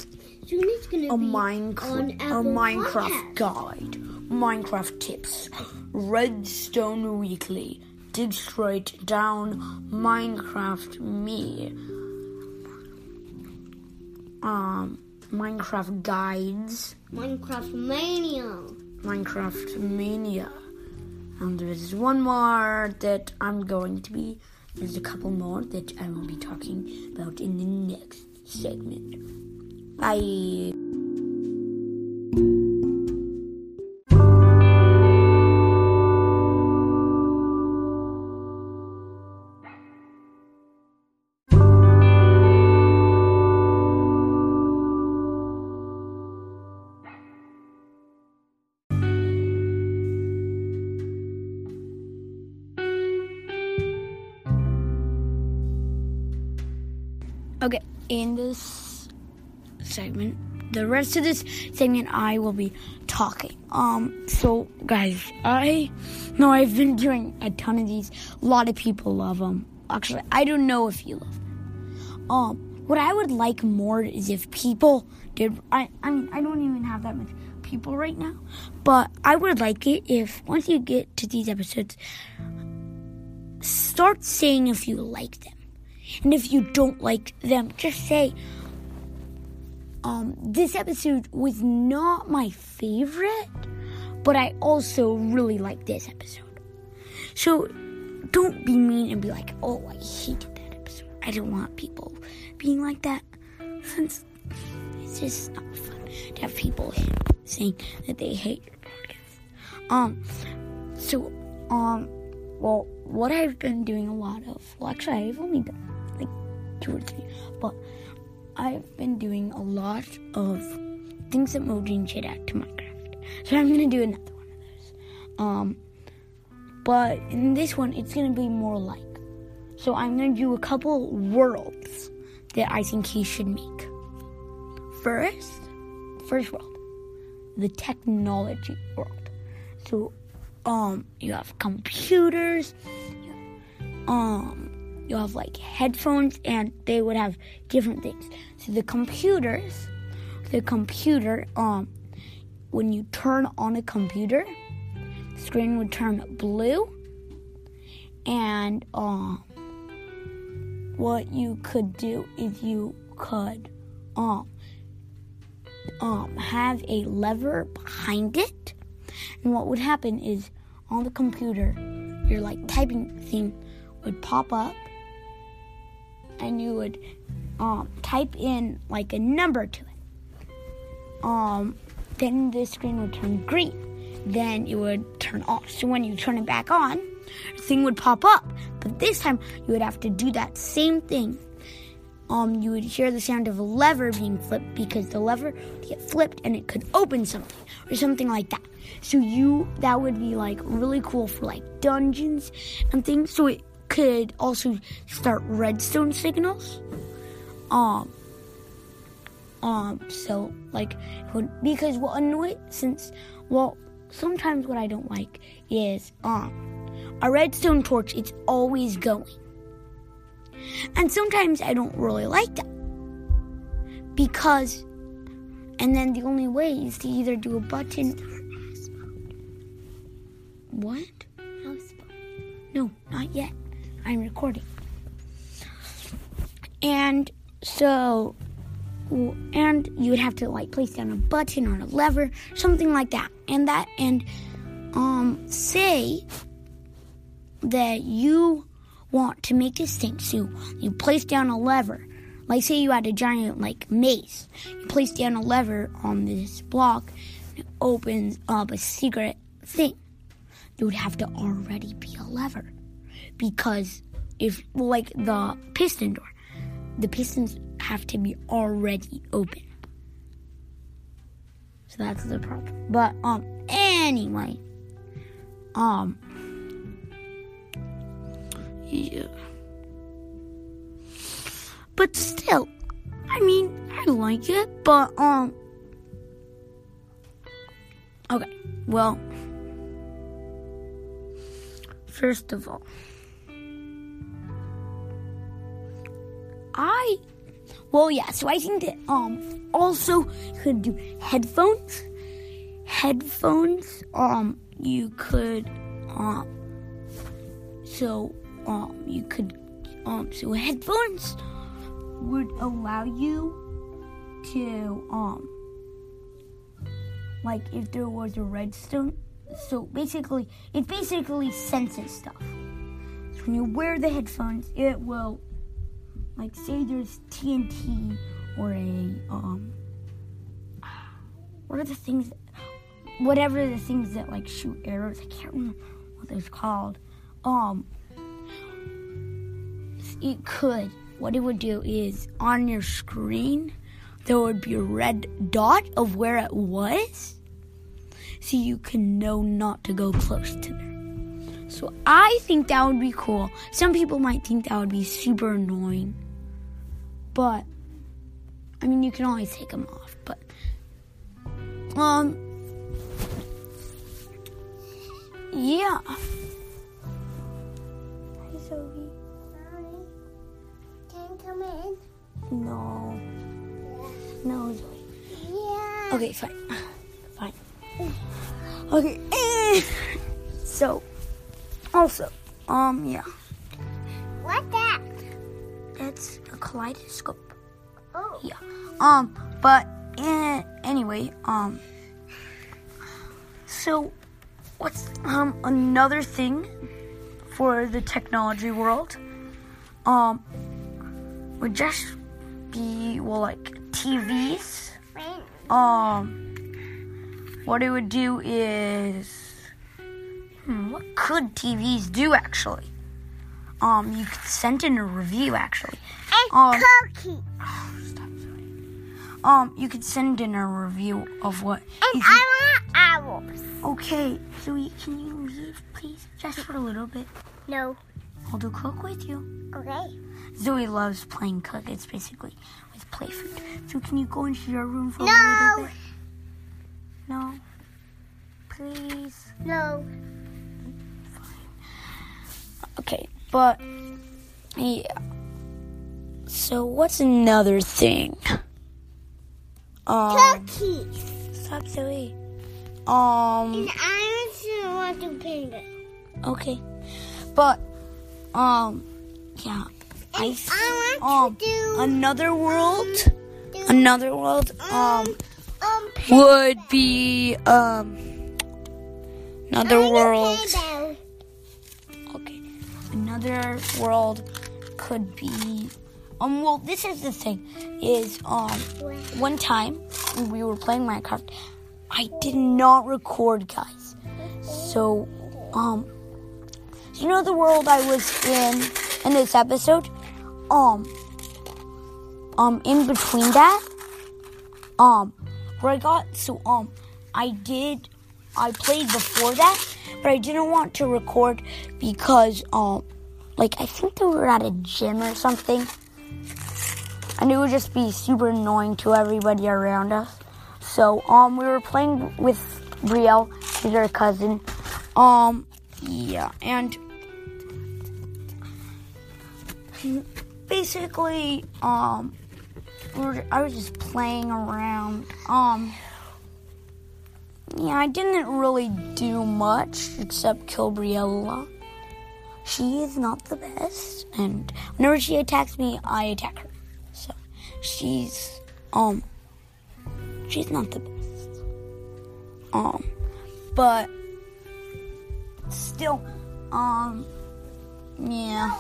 C: Soon it's gonna
B: a
C: be
B: Minecraft
C: on
B: a Minecraft
C: Podcasts.
B: guide, Minecraft tips, Redstone Weekly, Dig Straight Down, Minecraft Me, um, Minecraft guides,
C: Minecraft Mania.
B: Minecraft Mania, and there's one more that I'm going to be. There's a couple more that I will be talking about in the next segment. Bye. Okay, in this segment, the rest of this segment, I will be talking. Um, so guys, I know I've been doing a ton of these. A lot of people love them. Actually, I don't know if you love them. Um, what I would like more is if people did. I, I mean, I don't even have that much people right now, but I would like it if once you get to these episodes, start saying if you like them. And if you don't like them, just say, um, this episode was not my favorite, but I also really like this episode. So don't be mean and be like, oh, I hated that episode. I don't want people being like that. Since <laughs> it's just not fun to have people saying that they hate your podcast. Um, so, um, well, what I've been doing a lot of, well, actually, I've only done like two or three, but I've been doing a lot of things that Mojang should add to Minecraft. So I'm gonna do another one of those. Um, but in this one, it's gonna be more like. So I'm gonna do a couple worlds that I think he should make. First, first world, the technology world. So, um, you have computers, um, you have like headphones, and they would have different things. So the computers, the computer, um, when you turn on a computer, screen would turn blue, and um, what you could do is you could um um have a lever behind it, and what would happen is on the computer, your like typing thing would pop up, and you would um type in like a number to it. Um, then the screen would turn green. Then it would turn off. So when you turn it back on, the thing would pop up. But this time you would have to do that same thing. Um, you would hear the sound of a lever being flipped because the lever would get flipped and it could open something or something like that. So you that would be like really cool for like dungeons and things. So it could also start redstone signals. Um um so like because what annoy since well sometimes what I don't like is um a redstone torch it's always going. And sometimes I don't really like that. Because and then the only way is to either do a button What? No, not yet. I'm recording. And so and you would have to like place down a button or a lever, something like that. And that and um say that you want to make this thing. So you place down a lever. Like say you had a giant like maze. You place down a lever on this block and it opens up a secret thing. You would have to already be a lever. Because if like the piston door, the pistons have to be already open. So that's the problem. But um anyway. Um yeah. But still, I mean, I like it, but um Okay. Well, first of all, I well, yeah. So I think that um also could do headphones. Headphones. Um, you could um. So um, you could um. So headphones would allow you to um. Like if there was a redstone. So basically, it basically senses stuff. So when you wear the headphones, it will like say there's TNT or a um what are the things that, whatever the things that like shoot arrows I can't remember what they're called um it could what it would do is on your screen there would be a red dot of where it was so you can know not to go close to there so I think that would be cool. Some people might think that would be super annoying. But I mean, you can always take them off. But um, yeah. Hi, Zoe.
C: Sorry. Can come in?
B: No, no, Zoe.
C: Yeah.
B: Okay, fine, <sighs> fine. Okay. eh. So, also, um, yeah,
C: What that?
B: it's a kaleidoscope.
C: Oh.
B: Yeah. Um, but eh, anyway, um, so what's um another thing for the technology world? Um, would just be well like TVs. Um, what it would do is, hmm, what could TVs do actually? Um, you could send in a review actually. Um,
C: cookie.
B: Stop, sorry. Um, you could send in a review of what.
C: And I want owls.
B: okay, Zoe, can you leave, please, just for a little bit?
C: No.
B: I'll do cook with you.
C: Okay.
B: Zoe loves playing cook. It's basically with play food. So can you go into your room for a
C: No.
B: little bit? No. Please.
C: No.
B: Okay, but yeah. So what's another thing? Um,
C: Cookies.
B: stop, Zoe. Um.
C: And I also want to paint it.
B: Okay. But um yeah. I
C: I
B: um
C: want to do,
B: another world
C: do
B: another world um
C: um
B: would be um another world okay. Another world could be um well this is the thing is um one time we were playing Minecraft I did not record guys. So um you know the world I was in in this episode? Um um in between that um where I got so um I did I played before that, but I didn't want to record because um like I think they were at a gym or something. And it would just be super annoying to everybody around us. So um we were playing with Brielle, she's our cousin. Um yeah, and basically um we I was just playing around. Um yeah, I didn't really do much except kill Briella. She is not the best, and whenever she attacks me, I attack her. She's um she's not the best. Um, but still, um, yeah,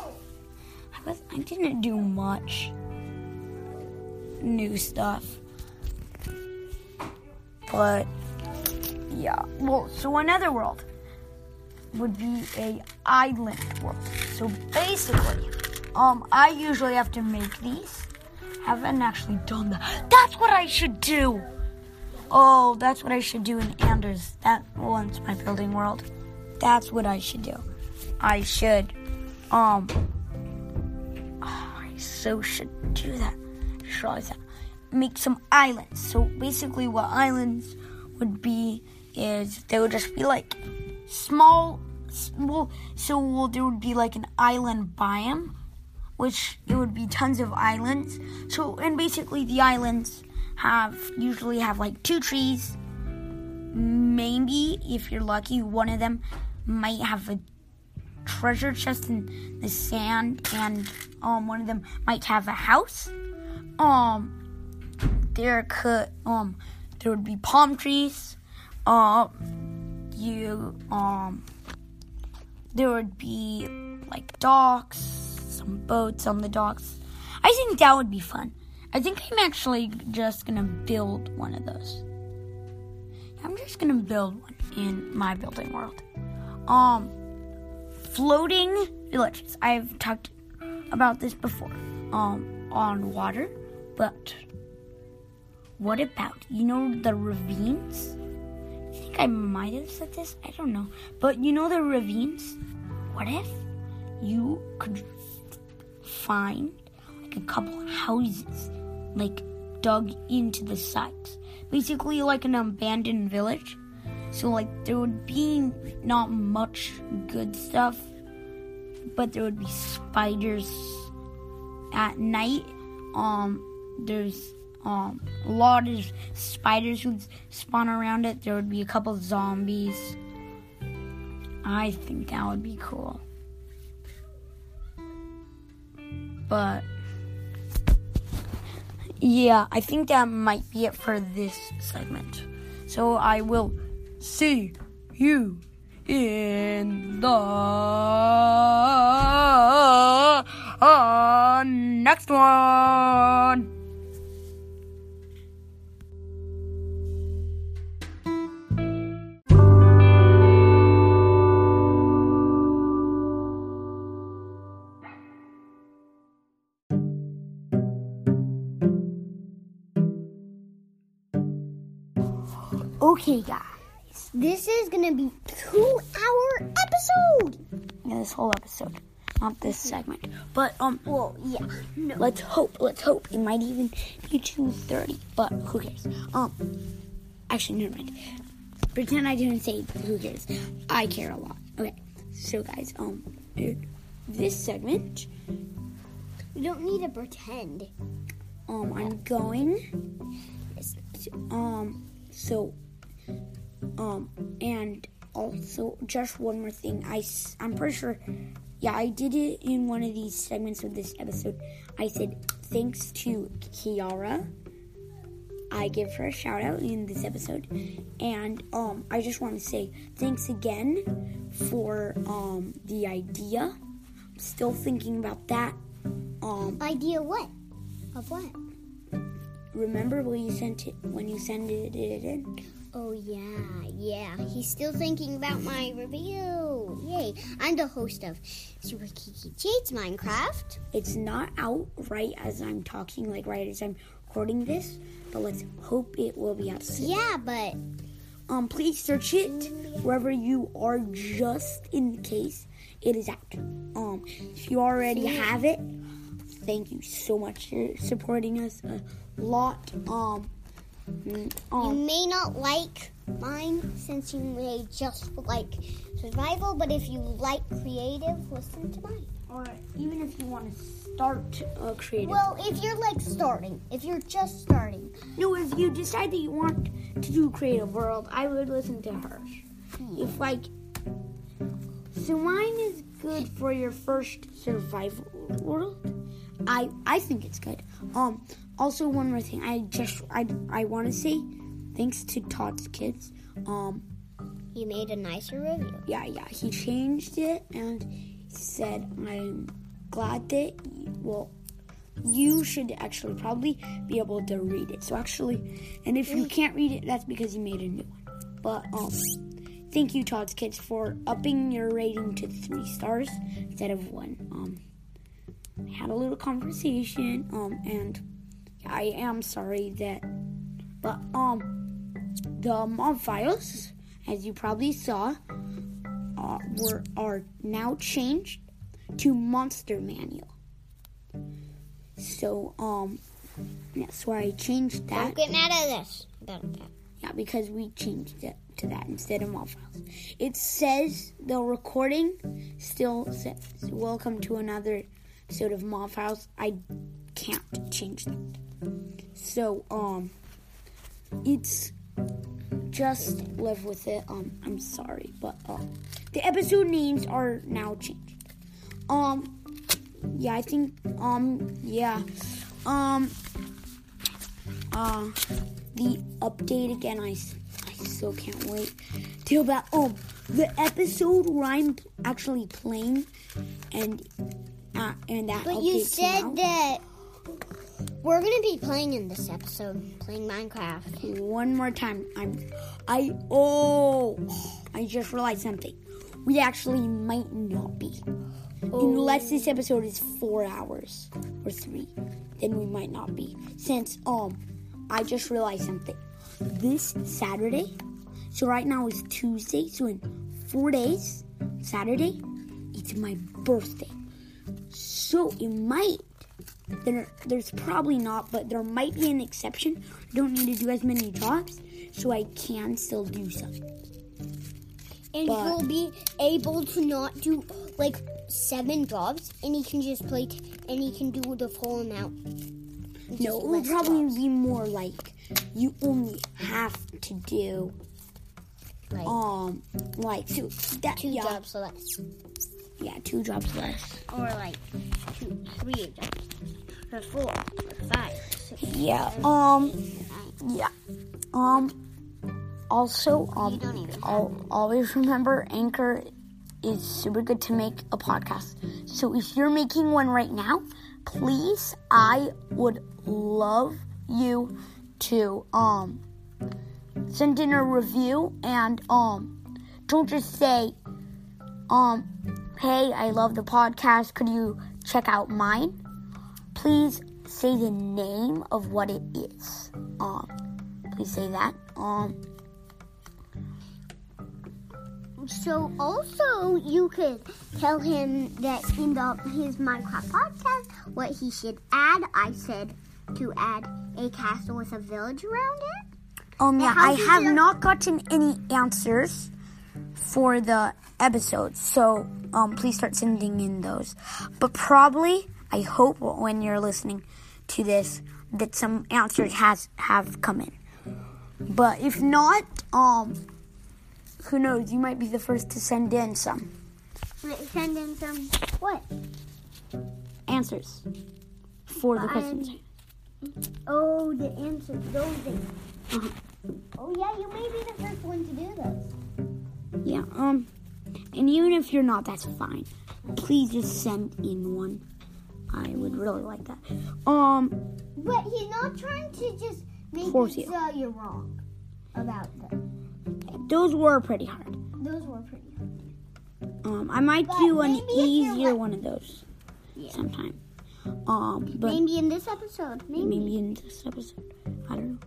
B: I was I didn't do much new stuff, but yeah. Well, so another world would be a island world. So basically, um, I usually have to make these. Haven't actually done that. That's what I should do. Oh, that's what I should do in Anders. That one's my building world. That's what I should do. I should, um, oh, I so should do that. Realized that. Make some islands. So basically, what islands would be is they would just be like small. Well, so there would be like an island biome, which it would be tons of islands. So, and basically the islands have usually have like two trees. Maybe if you're lucky, one of them might have a treasure chest in the sand, and um, one of them might have a house. Um, there could um, there would be palm trees. Um, you um, there would be like docks, some boats on the docks. I think that would be fun. I think I'm actually just gonna build one of those. I'm just gonna build one in my building world. Um, floating villages. I've talked about this before. Um, on water, but what about you know the ravines? I think I might have said this. I don't know, but you know the ravines. What if you could find like a couple houses, like dug into the sides, basically like an abandoned village. So like there would be not much good stuff, but there would be spiders at night. Um, there's um a lot of spiders would spawn around it. There would be a couple zombies. I think that would be cool. But yeah, I think that might be it for this segment. So I will see you in the uh, next one.
C: Okay, guys, this is gonna be two-hour episode.
B: Yeah, this whole episode, not this segment. But um,
C: Well, yeah, no.
B: let's hope. Let's hope it might even be two thirty. But who cares? Um, actually, never mind. Pretend I didn't say who cares. I care a lot. Okay, so guys, um, this segment,
C: We don't need to pretend.
B: um, I'm going. Um, so, um, and also just one more thing. I, I'm pretty sure, yeah, I did it in one of these segments of this episode. I said thanks to Kiara. I give her a shout out in this episode, and um, I just want to say thanks again for um the idea. I'm still thinking about that. Um,
C: Idea what? Of what?
B: remember when you sent it when you sent it in?
C: Oh yeah, yeah. He's still thinking about my review. Yay! I'm the host of Super Kiki Jade's Minecraft.
B: It's not out right as I'm talking, like right as I'm recording this, but let's hope it will be out soon.
C: Yeah, but
B: Um, please search it wherever you are, just in case it is out. Um, if you already have it, thank you so much for supporting us a lot. Um, mm,
C: you
B: um,
C: may not like mine since you may just like survival. But if you like creative, listen to mine.
B: or even if you want to start a creative.
C: Well, if you're like starting, if you're just starting,
B: No, if you decide that you want to do Creative World, I would listen to hers. If like, so mine is good for your first survival world. I I think it's good. Um. Also, one more thing. I just I I want to say, thanks to Todd's kids. Um.
C: you made a nicer review.
B: Yeah, yeah. He changed it and said, "I'm glad that well." You should actually probably be able to read it. So actually, and if you can't read it, that's because you made a new one. But um, thank you, Todd's Kids, for upping your rating to three stars instead of one. Um, I had a little conversation. Um, and I am sorry that, but um, the mob files, as you probably saw, uh, were are now changed to Monster Manual. So um, that's why I changed that.
C: Don't get mad at us about that.
B: Yeah, because we changed it to that instead of mob files. It says the recording still says welcome to another episode of Mob Files, I can't change that. So, um, it's just live with it. Um, I'm sorry, but um, the episode names are now changed. Um, yeah, I think um, yeah, um, uh, the update again. I, I still can't wait till that. Um, the episode where I'm actually playing, and uh, and that.
C: But you said
B: out.
C: that we're gonna be playing in this episode, playing Minecraft.
B: one more time. I'm I oh I just realized something. We actually might not be. Unless this episode is four hours or three. Then we might not be. Since um I just realized something. This Saturday, so right now is Tuesday, so in four days, Saturday, it's my birthday. So it might there, there's probably not, but there might be an exception. I don't need to do as many jobs, so I can still do some.
C: And
B: But-
C: he'll be able to not do like seven jobs, and he can just play, t- and he can do the full amount. Just
B: No, it will probably
C: jobs.
B: be more like you only have to do
C: like
B: um like two that
C: two
B: yeah,
C: jobs less,
B: yeah two drops less.
C: or like two, three jobs, or four, or five. Six,
B: Yeah.
C: seven,
B: Um.
C: eight.
B: Yeah. Um. Also, um,
C: You don't even
B: al- always remember Anchor is super good to make a podcast. So if you're making one right now, please, I would love you to um send in a review and um don't just say um hey, I love the podcast. Could you check out mine? Please say the name of what it is. Um, please say that. Um,
C: So also you could tell him that in the his Minecraft podcast what he should add. I said to add a castle with a village around it.
B: um, yeah, I have not gotten any answers for the episodes, so um, please start sending in those. But probably, I hope when you're listening to this that some answers has have come in. But if not, um, who knows? You might be the first to send in some
C: Wait, Send in some what?
B: answers for the questions.
C: Oh, the answers, those things.
B: Uh-huh.
C: Oh yeah, you may be the first one to do those.
B: Yeah, um, and even if you're not, that's fine. Please just send in one. I would really like that. Um,
C: But he's not trying to just make
B: Force you.
C: so you're wrong about them.
B: those were pretty hard.
C: Those were pretty hard.
B: Um, I might
C: But
B: do an
C: maybe if you're
B: easier
C: like-
B: one of those
C: Yeah.
B: sometime. Um, but
C: Maybe in this episode. Maybe.
B: maybe in this episode. I don't know.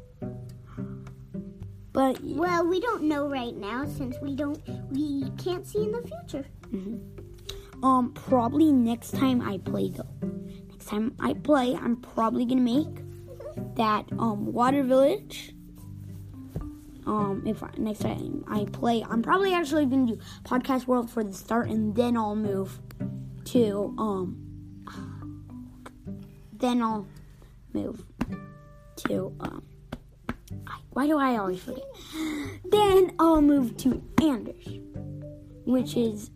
B: But
C: Well, we don't know right now since we don't we can't see in the future.
B: um, probably next time I play though. Next time I play, I'm probably gonna make that um water village. Um, if I, next time I play, I'm probably actually gonna do podcast world for the start, and then I'll move to um. Then I'll move to um. Why do I always forget? Then I'll move to Anders, which is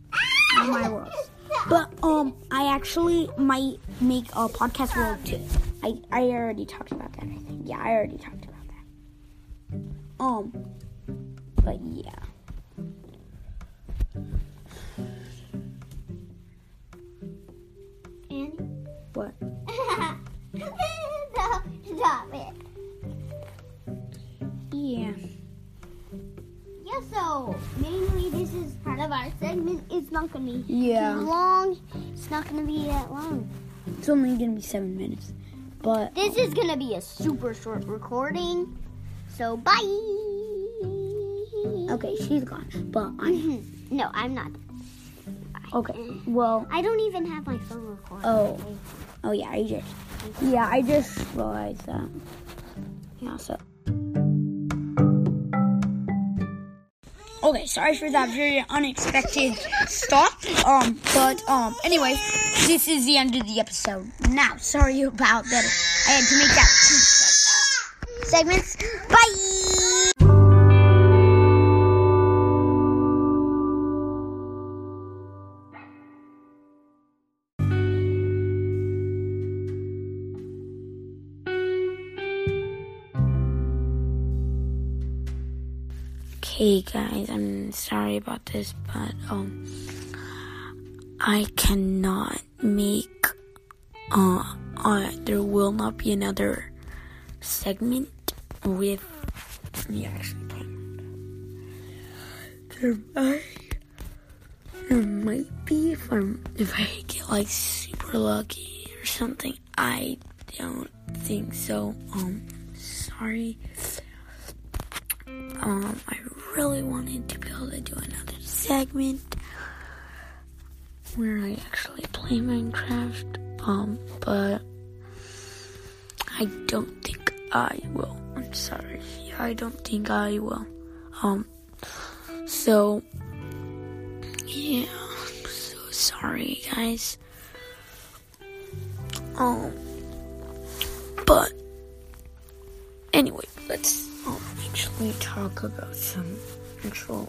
B: my world. But um, I actually might make a podcast world too. I I already talked about that. I think. Yeah, I already talked about that. Um, but yeah.
C: And
B: What? <laughs> <laughs>
C: stop it.
B: Yeah.
C: Yeah, so mainly this is part of our segment. It's not gonna be
B: Yeah.
C: too long. It's not gonna be that long.
B: It's only gonna be seven minutes, but
C: This is gonna be a super short recording. So bye.
B: okay, she's gone. But I'm mm-hmm.
C: no, I'm not.
B: okay. Well,
C: I don't even have my phone recording.
B: Oh. oh yeah, I just yeah, I just realized that. Yeah, so.
E: Okay, sorry for that very unexpected stop. Um, but um, anyway, this is the end of the episode. Now, sorry about that. I had to make that two segments. Bye.
B: Okay, guys, I'm sorry about this, but um, I cannot make. Uh, uh, there will not be another segment with the action. There might, there might be if I'm if I get like super lucky or something. I don't think so. Um, sorry. Um, I really wanted to be able to do another segment where I actually play Minecraft. Um, but I don't think I will. I'm sorry. I don't think I will. Um, so yeah, I'm so sorry, guys. Um, but anyway, let's um, actually talk about some actual.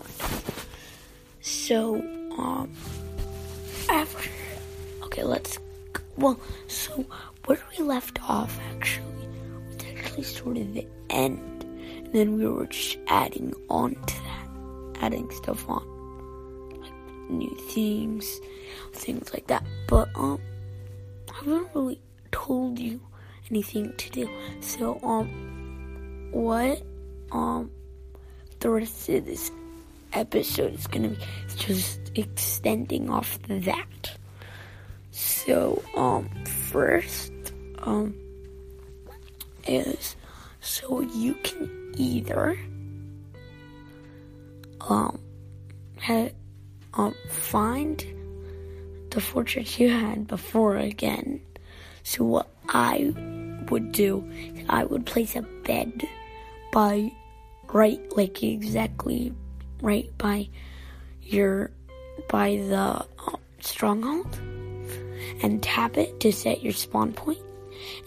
B: So, um, after okay, let's well, so where we left off actually was actually sort of the end, and then we were just adding on to that, adding stuff on, like new things, things like that. But um, I haven't really told you anything to do. So um, what um the rest of this episode is gonna be just extending off that. So um first um is so you can either um ha um find the fortress you had before again. So what I would do I would place a bed by right like exactly right by your by the um, stronghold and tap it to set your spawn point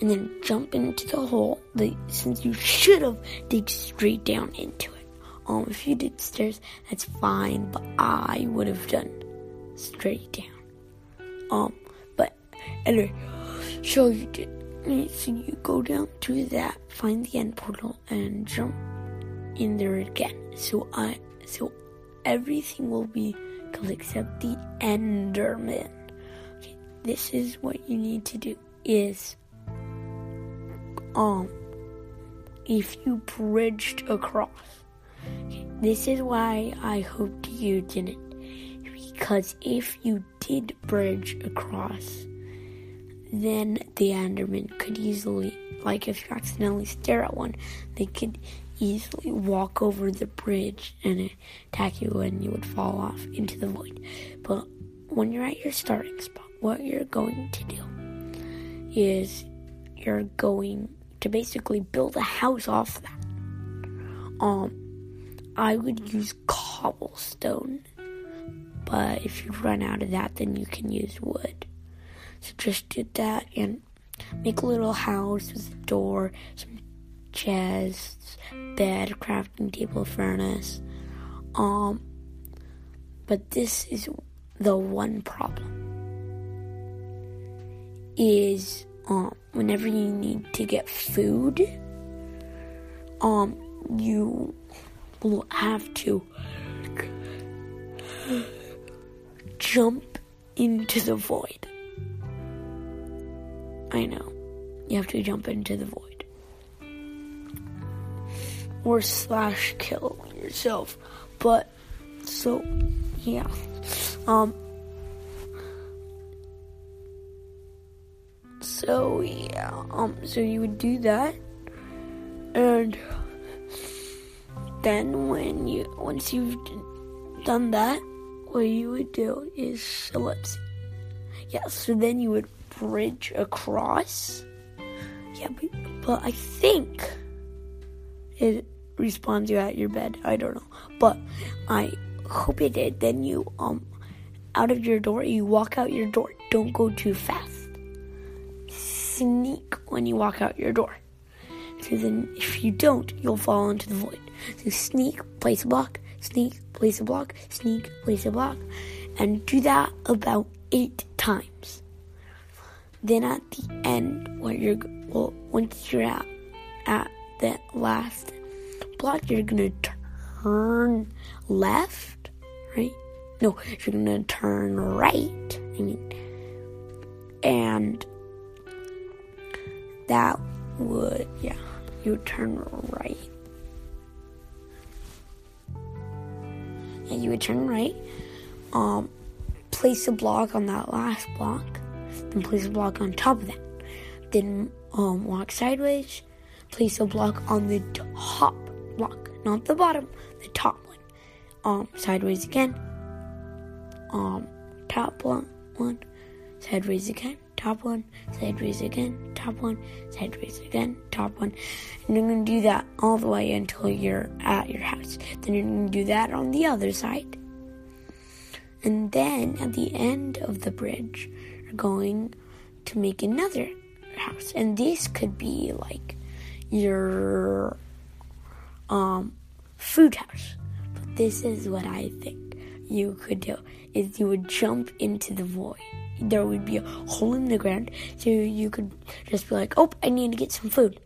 B: and then jump into the hole since you should have dig straight down into it. Um if you did stairs that's fine but i would have done straight down. Um but anyway so you did so you go down to that find the end portal and jump in there again. So i so everything will be except the enderman. Okay, this is what you need to do is um if you bridged across. Okay, this is why i hoped you didn't. Because if you did bridge across then the enderman could easily like if you accidentally stare at one they could easily walk over the bridge and attack you and you would fall off into the void but when you're at your starting spot what you're going to do is you're going to basically build a house off that. Um, I would use cobblestone, but if you run out of that, then you can use wood. So just do that and make a little house with a door, some chests, bed, crafting table, furnace. Um, but this is the one problem is um whenever you need to get food um you will have to jump into the void i know. You have to jump into the void. Or slash kill yourself. But so yeah. Um So yeah, um, so you would do that, and then when you once you've done that, what you would do is so let's yeah. So then you would bridge across. Yeah, but, but I think it respawns you at your bed. I don't know, but I hope it did. Then you um out of your door. You walk out your door. Don't go too fast. Sneak when you walk out your door. So then, if you don't, you'll fall into the void. So sneak, place a block, sneak, place a block, sneak, place a block, and do that about eight times. Then at the end, when you're well, once you're at at the last block, you're gonna turn left, right? No, you're gonna turn right. I mean, and that would yeah, you turn right. And you would turn right. Um, place a block on that last block, then place a block on top of that. Then um, walk sideways, place a block on the top block, not the bottom, the top one. Um, sideways again. Um, top one, one, sideways again, top one, sideways again, top one, sideways again, top one. And you're gonna do that all the way until you're at your house. Then you're gonna do that on the other side. And then at the end of the bridge, going to make another house. And this could be like your um food house. But this is what I think you could do is you would jump into the void. There would be a hole in the ground, so you could just be like, "Oh, I need to get some food."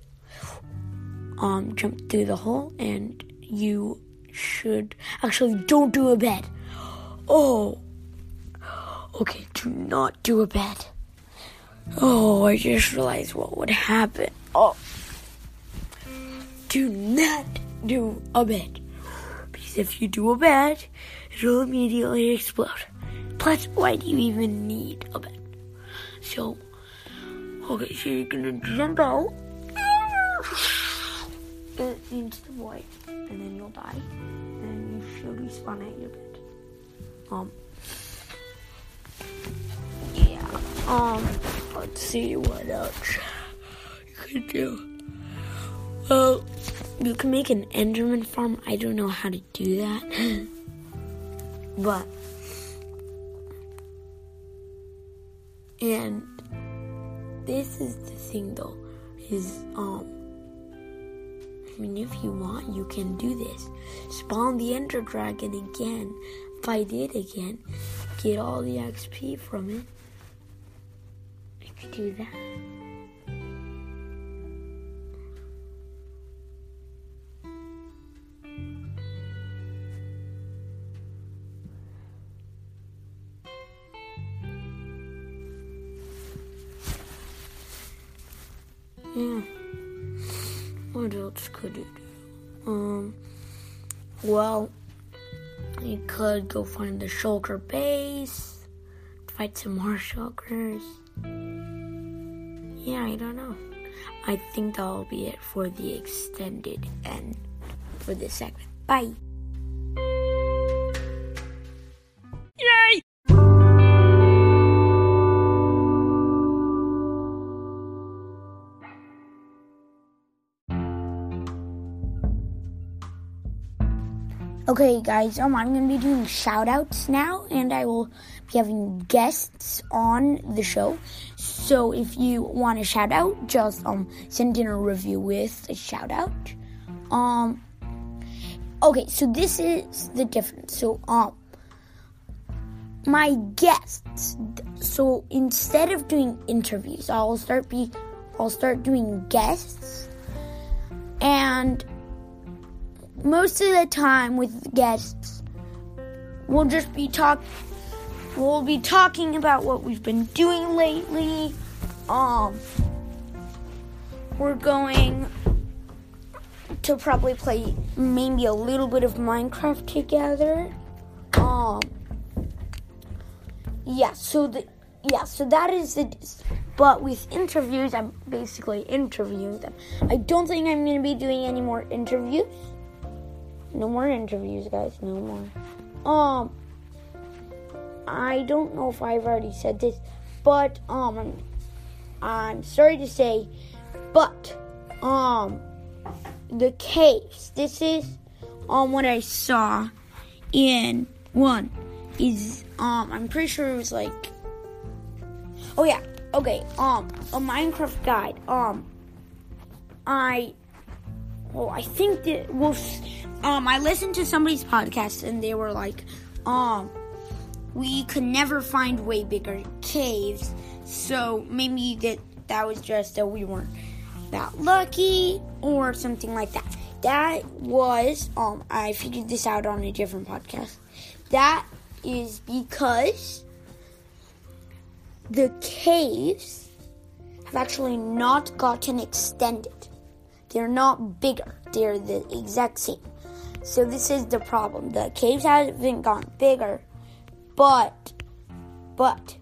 B: Um, jump through the hole, and you should actually don't do a bed. Oh, okay. Do not do a bed. Oh, I just realized what would happen. Oh, do not do a bed. Because if you do a bed, it'll immediately explode. Plus, why do you even need a bed? So, okay, so you're gonna jump out into the void, and then you'll die, and you should respawn at your bed. Um, um, let's see what else you could do. Well, you can make an Enderman farm. I don't know how to do that, <laughs> but and this is the thing though is um I mean if you want you can do this spawn the ender dragon again fight it again get all the XP from it do that Yeah. What else could you do? Um. Well, you could go find the shulker base, fight some more shulkers. Yeah, I don't know. I think that'll be it for the extended end for this segment. Bye. Okay, guys, um, I'm going to be doing shout outs now, and I will be having guests on the show. So if you want a shout out, just um, send in a review with a shout out. Um, okay, so this is the difference. So, um, my guests. So instead of doing interviews, I'll start be, I'll start doing guests, and most of the time with guests, we'll just be talk. We'll be talking about what we've been doing lately. Um, we're going to probably play maybe a little bit of Minecraft together. Um, yeah. So the yeah. So that is the. But with interviews, I'm basically interviewing them. I don't think I'm going to be doing any more interviews. No more interviews, guys. No more. Um, I don't know if I've already said this, but um, I'm, sorry to say, but um, the caves. This is um what I saw in one is um I'm pretty sure it was like oh yeah okay um a Minecraft guide um I well I think that well um I listened to somebody's podcast and they were like um we could never find way bigger caves so maybe that that was just that we weren't that lucky or something like that. That was um I figured this out on a different podcast. That is because the caves have actually not gotten extended. They're not bigger. They're the exact same. So this is the problem. The caves haven't gotten bigger, but but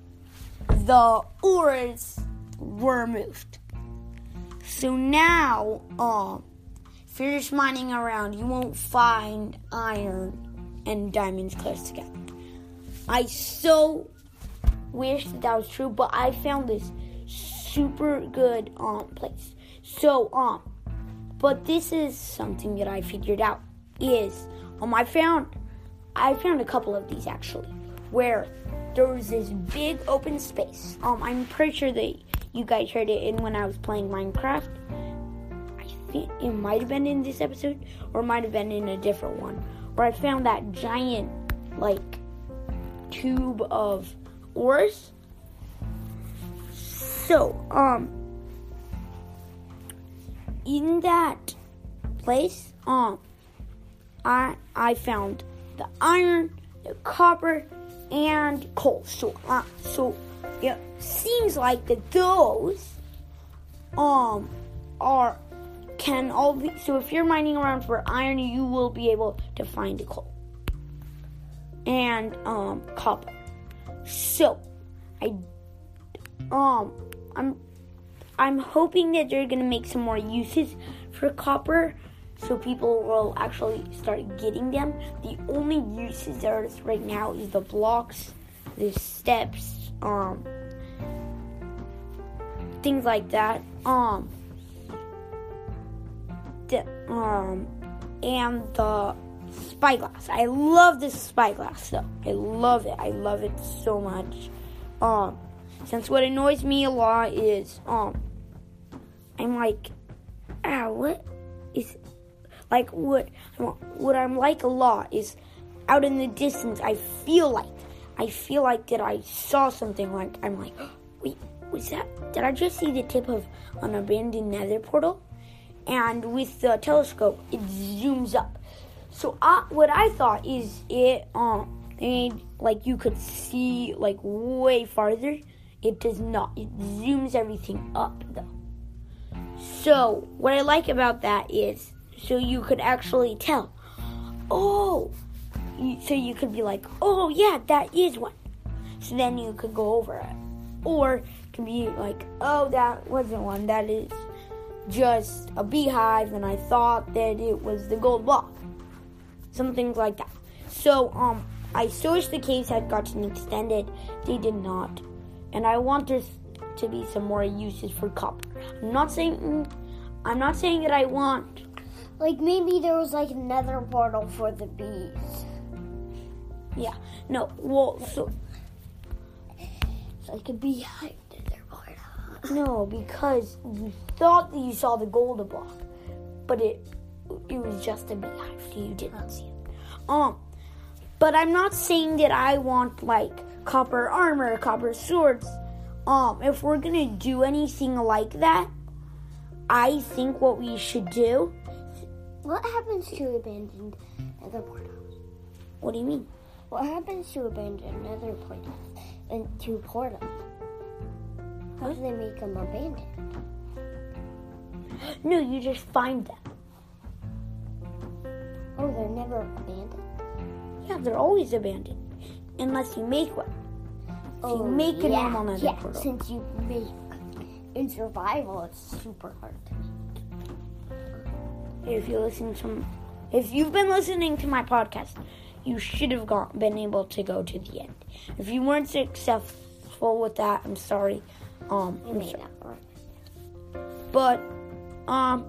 B: the ores were moved. So now, um, if you're just mining around, you won't find iron and diamonds close together. I so wish that, that was true, but I found this super good um place. So um, but this is something that I figured out is um I found I found a couple of these actually where there was this big open space. Um, I'm pretty sure that you guys heard it in when I was playing Minecraft. I think it might have been in this episode or might have been in a different one where I found that giant like tube of ores. So, um, in that place, um, I I found the iron, the copper, and coal. So, uh, so it seems like that those um are can all be. So if you're mining around for iron, you will be able to find coal and um copper. So, I um I'm I'm hoping that they're gonna make some more uses for copper so people will actually start getting them. The only uses there is right now is the blocks, the steps, um things like that. Um the, um and the spyglass. I love this spyglass though. I love it. I love it so much. Um since what annoys me a lot is um I'm like ah what is like what what I'm like a lot is out in the distance I feel like I feel like that I saw something like I'm like <gasps> wait was that did I just see the tip of an abandoned nether portal? And with the telescope it zooms up. So I, what I thought is it um made like you could see like way farther. It does not it zooms everything up though. So, what I like about that is so you could actually tell. Oh, so you could be like, oh yeah, that is one. So then you could go over it, or it could be like, oh, that wasn't one. That is just a beehive, and I thought that it was the gold block. Some things like that. So, um, I so wish the caves had gotten extended. They did not, and I want there to be some more uses for copper. I'm not saying I'm not saying that I want
C: Like maybe there was like another portal for the bees.
B: yeah. No, well so
C: It's like a beehive in their portal.
B: no, because you thought that you saw the gold block, but it it was just a beehive, so you didn't see it. Um but I'm not saying that I want like copper armor, copper swords. Um, if we're gonna do anything like that, I think what we should do.
C: What happens to abandoned nether portals?
B: What do you mean?
C: What happens to abandoned nether portals and to portals? How do they make them abandoned?
B: No, you just find them.
C: Oh, they're never abandoned.
B: Yeah, they're always abandoned. Unless you make one. If you oh, make a
C: yeah,
B: normal nether
C: yeah,
B: portal.
C: Since you make in survival, it's super hard to make.
B: If you listen to if you've been listening to my podcast, you should have got, been able to go to the end. If you weren't successful with that, I'm sorry. Um,
C: It
B: I'm sorry. But um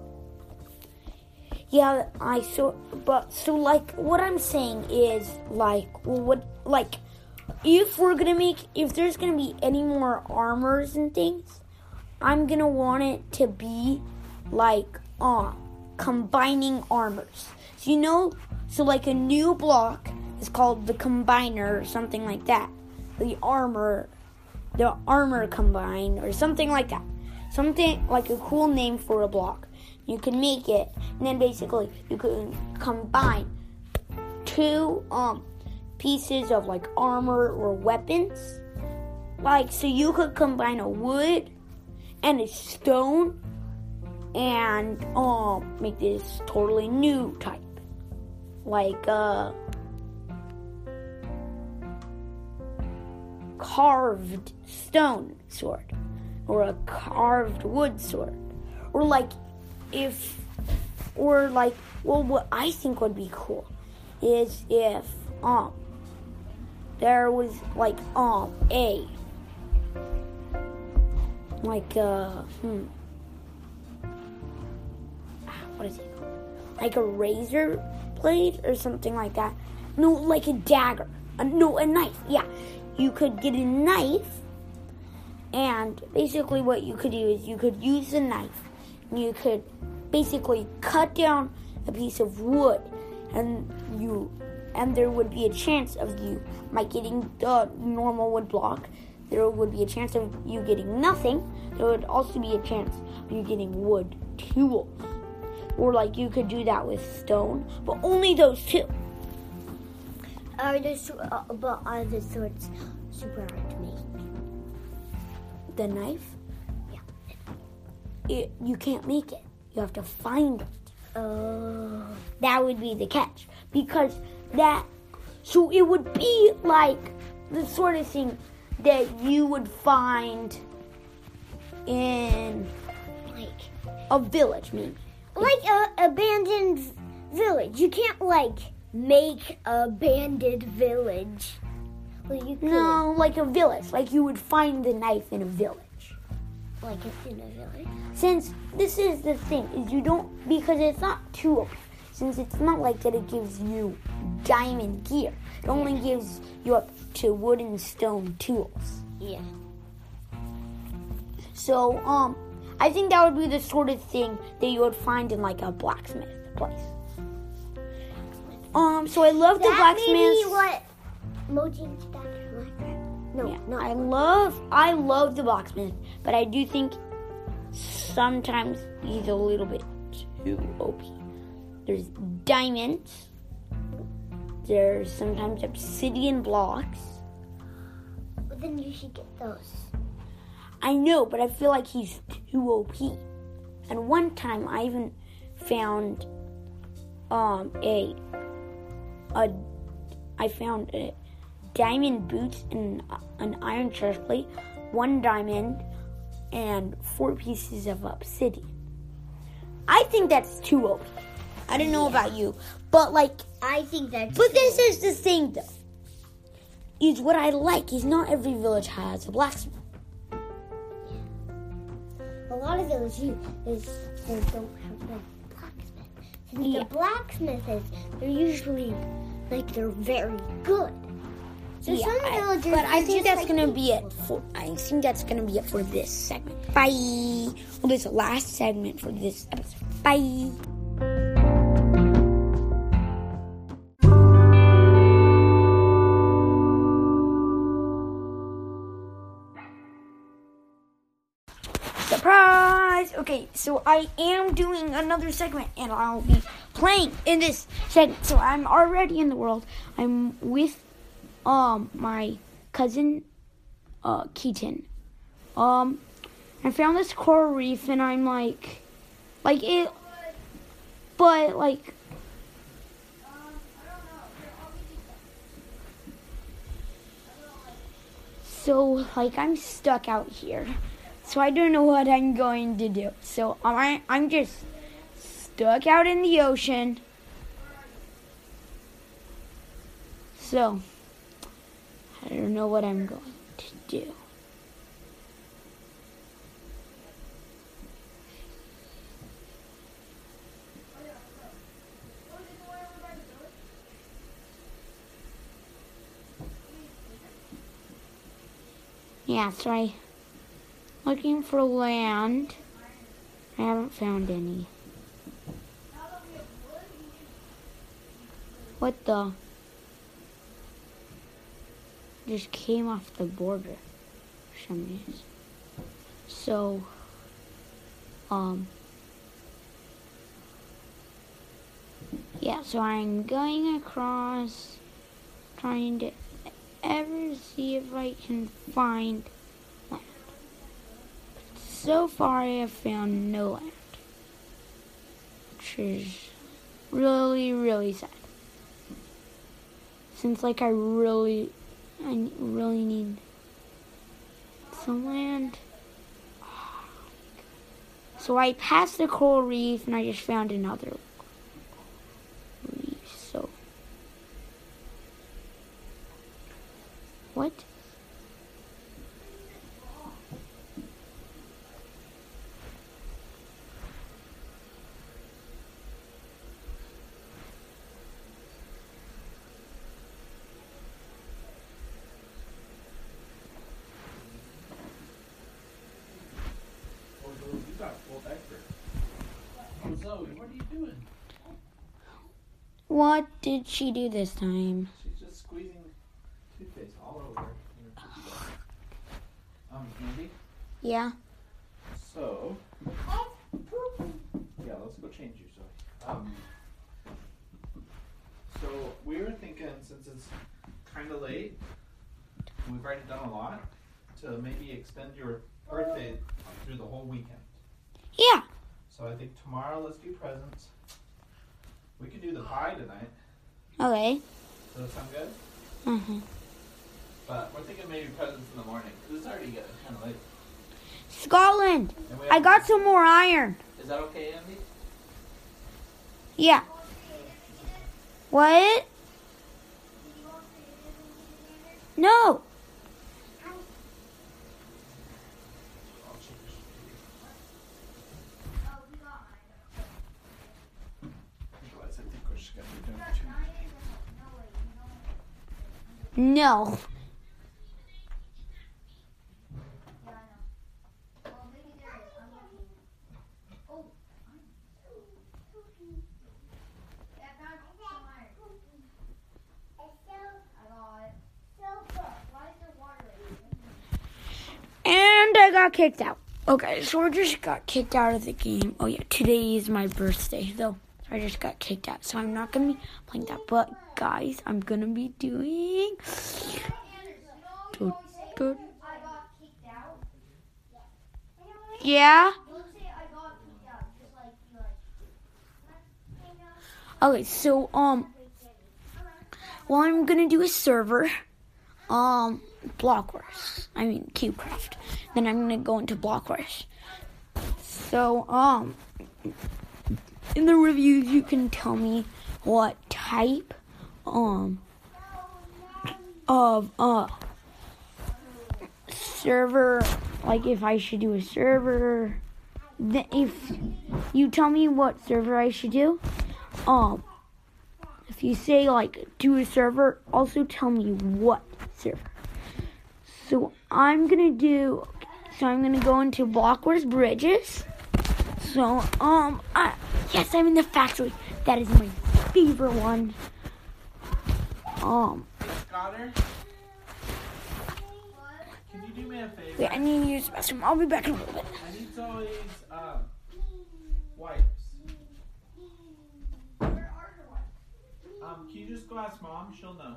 B: Yeah, I so but so like what I'm saying is like what like if we're gonna make if there's gonna be any more armors and things, I'm gonna want it to be like uh combining armors. So you know so like a new block is called the combiner or something like that. The armor the armor combine or something like that. Something like a cool name for a block you can make it, and then basically you can combine two um pieces of like armor or weapons. Like so you could combine a wood and a stone and um make this totally new type. Like uh carved stone sword or a carved wood sword or like if or like well what I think would be cool is if um there was like um a like uh hmm Like a razor blade or something like that. No, like a dagger. No, a knife. Yeah. You could get a knife and basically what you could do is you could use the knife you could basically cut down a piece of wood and you and there would be a chance of you by getting the normal wood block there would be a chance of you getting nothing there would also be a chance of you getting wood tools or like you could do that with stone but only those two.
C: Are the uh, but are the swords super hard to make?
B: the knife? Yeah. it, you can't make it. You have to find it.
C: Oh,
B: that would be the catch because that so it would be like the sort of thing that you would find in
C: like
B: a village maybe
C: like a abandoned village. You can't like make a abandoned village. Well, you
B: no like a village like you would find the knife in a village
C: like in a village.
B: since this is the thing is you don't because it's not too OP. since it's not like that it gives you diamond gear it only gives you up to wood and stone tools
C: Yeah.
B: So, um, I think that would be the sort of thing that you would find in like a blacksmith place. Um, so I love the
C: that may be
B: blacksmith.
C: what Mojang's Minecraft. No,
B: Yeah,
C: not
B: I love, I love the blacksmith, but I do think sometimes he's a little bit too OP. There's diamonds. There's sometimes obsidian blocks.
C: But then you should get those.
B: I know, but I feel like he's too OP. And one time I even found um a a I found a diamond boots and an iron chest plate, one diamond, and four pieces of obsidian. I think that's too OP. I don't know about you, but like,
C: I think that's.
B: but this is the thing though. Is what I like is not every village has a blacksmith.
C: A lot of villages is they don't have the blacksmith. And
B: Yeah.
C: the blacksmith is they're usually like they're very good. So
B: Yeah,
C: some
B: I-
C: villagers,
B: but I think that's
C: like
B: gonna
C: me.
B: be it for. I think that's gonna be it for this segment. Bye. Well, this is the last segment for this episode. Bye. Surprise! Okay, so I am doing another segment and I'll be playing in this segment. So I'm already in the world. I'm with um my cousin uh Keaton. Um I found this coral reef and I'm like like it but like so like I'm stuck out here so I don't know what I'm going to do. So I, I'm just stuck out in the ocean. So I don't know what I'm going to do. Yeah, sorry looking for land. I haven't found any. What the? Just came off the border for some reason. So, um, yeah, so I'm going across trying to ever see if I can find. So far, I have found no land, which is really, really sad. Since, like, I really, I really need some land. So I passed the coral reef and I just found another reef. So what?
F: Oh, you got full diaper. Oh, Zoe, what are you doing?
B: What did she do this time?
F: She's just squeezing toothpaste all over. Um, Andy,
B: Yeah.
F: so. Yeah, let's go change you, Zoe. Um, so we were thinking, since it's kind of late, we've already done a lot, to maybe extend your birthday through the whole weekend.
B: Yeah.
F: So I think tomorrow let's do presents. We could do the pie tonight.
B: Okay.
F: Does that sound good?
B: Uh-huh.
F: But we're thinking maybe presents in the morning because it's already getting kind of late.
B: Scotland. I got some more iron.
F: Is that okay, Andy?
B: Yeah. What? No.
F: I'll change. Otherwise, I think we're just gonna be doing two.
B: No. And I got kicked out. Okay, so I just got kicked out of the game. Oh yeah, today is my birthday though. So I just got kicked out. So I'm not gonna be playing that. But guys, I'm gonna be doing Yeah. Okay, so um well I'm gonna do a server. Um Blockworks. I mean CubeCraft. Then I'm gonna go into Block Wars. So um in the reviews you can tell me what type um of uh server like if I should do a server then if you tell me what server I should do um if you say like do a server also tell me what server. So I'm gonna do so I'm gonna go into Blockwars Bridges so um I, yes I'm in the factory that is my favorite one um
F: Scotter, can you do me a favor?
B: wait I need to use the bathroom I'll be back in a little bit
F: I need Zoe's um, wipes. Um, can you just go ask mom? She'll know.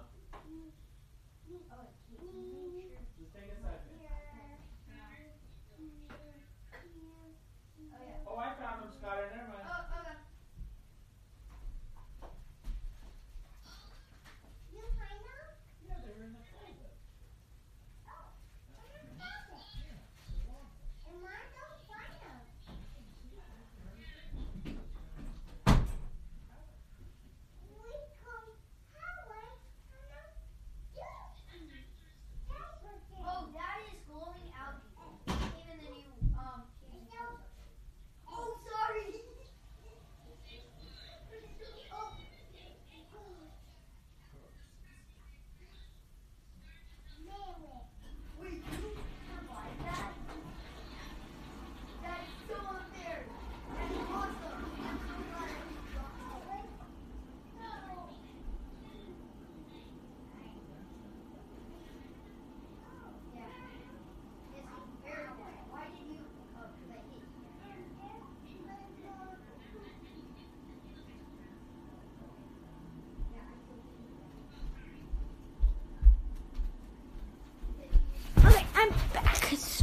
F: Just take a second. Oh, I found them, Scotter. Never mind. Oh, Yeah, they were in the closet.
C: Oh, that is glowing algae. Came in the new um. Oh, sorry.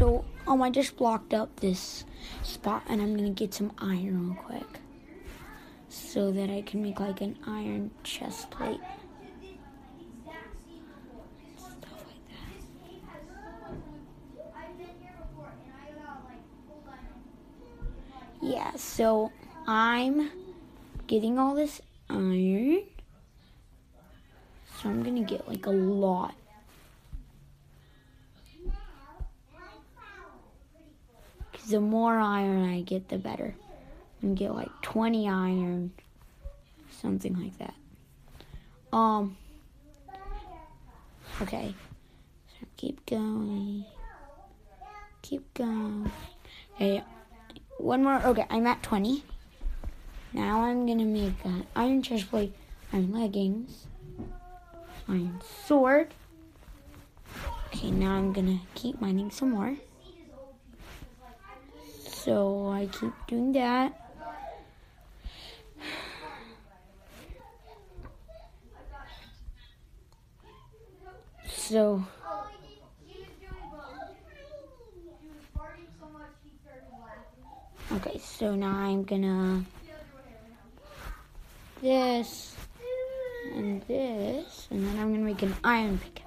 B: So um, I just blocked up this spot, and I'm gonna get some iron real quick, so that I can make like an iron chest plate. Stuff like that. Yeah, so I'm getting all this iron. So I'm gonna get like a lot. Because the more iron I get, the better. And get like 20 iron, something like that. Um. Okay. So keep going. Keep going. Okay. One more. Okay, I'm at 20. Now I'm gonna make an iron chest plate, iron leggings, iron sword. Okay, now I'm gonna keep mining some more. So I keep doing that. So okay, so now I'm gonna this and this, and then I'm gonna make an iron pickaxe.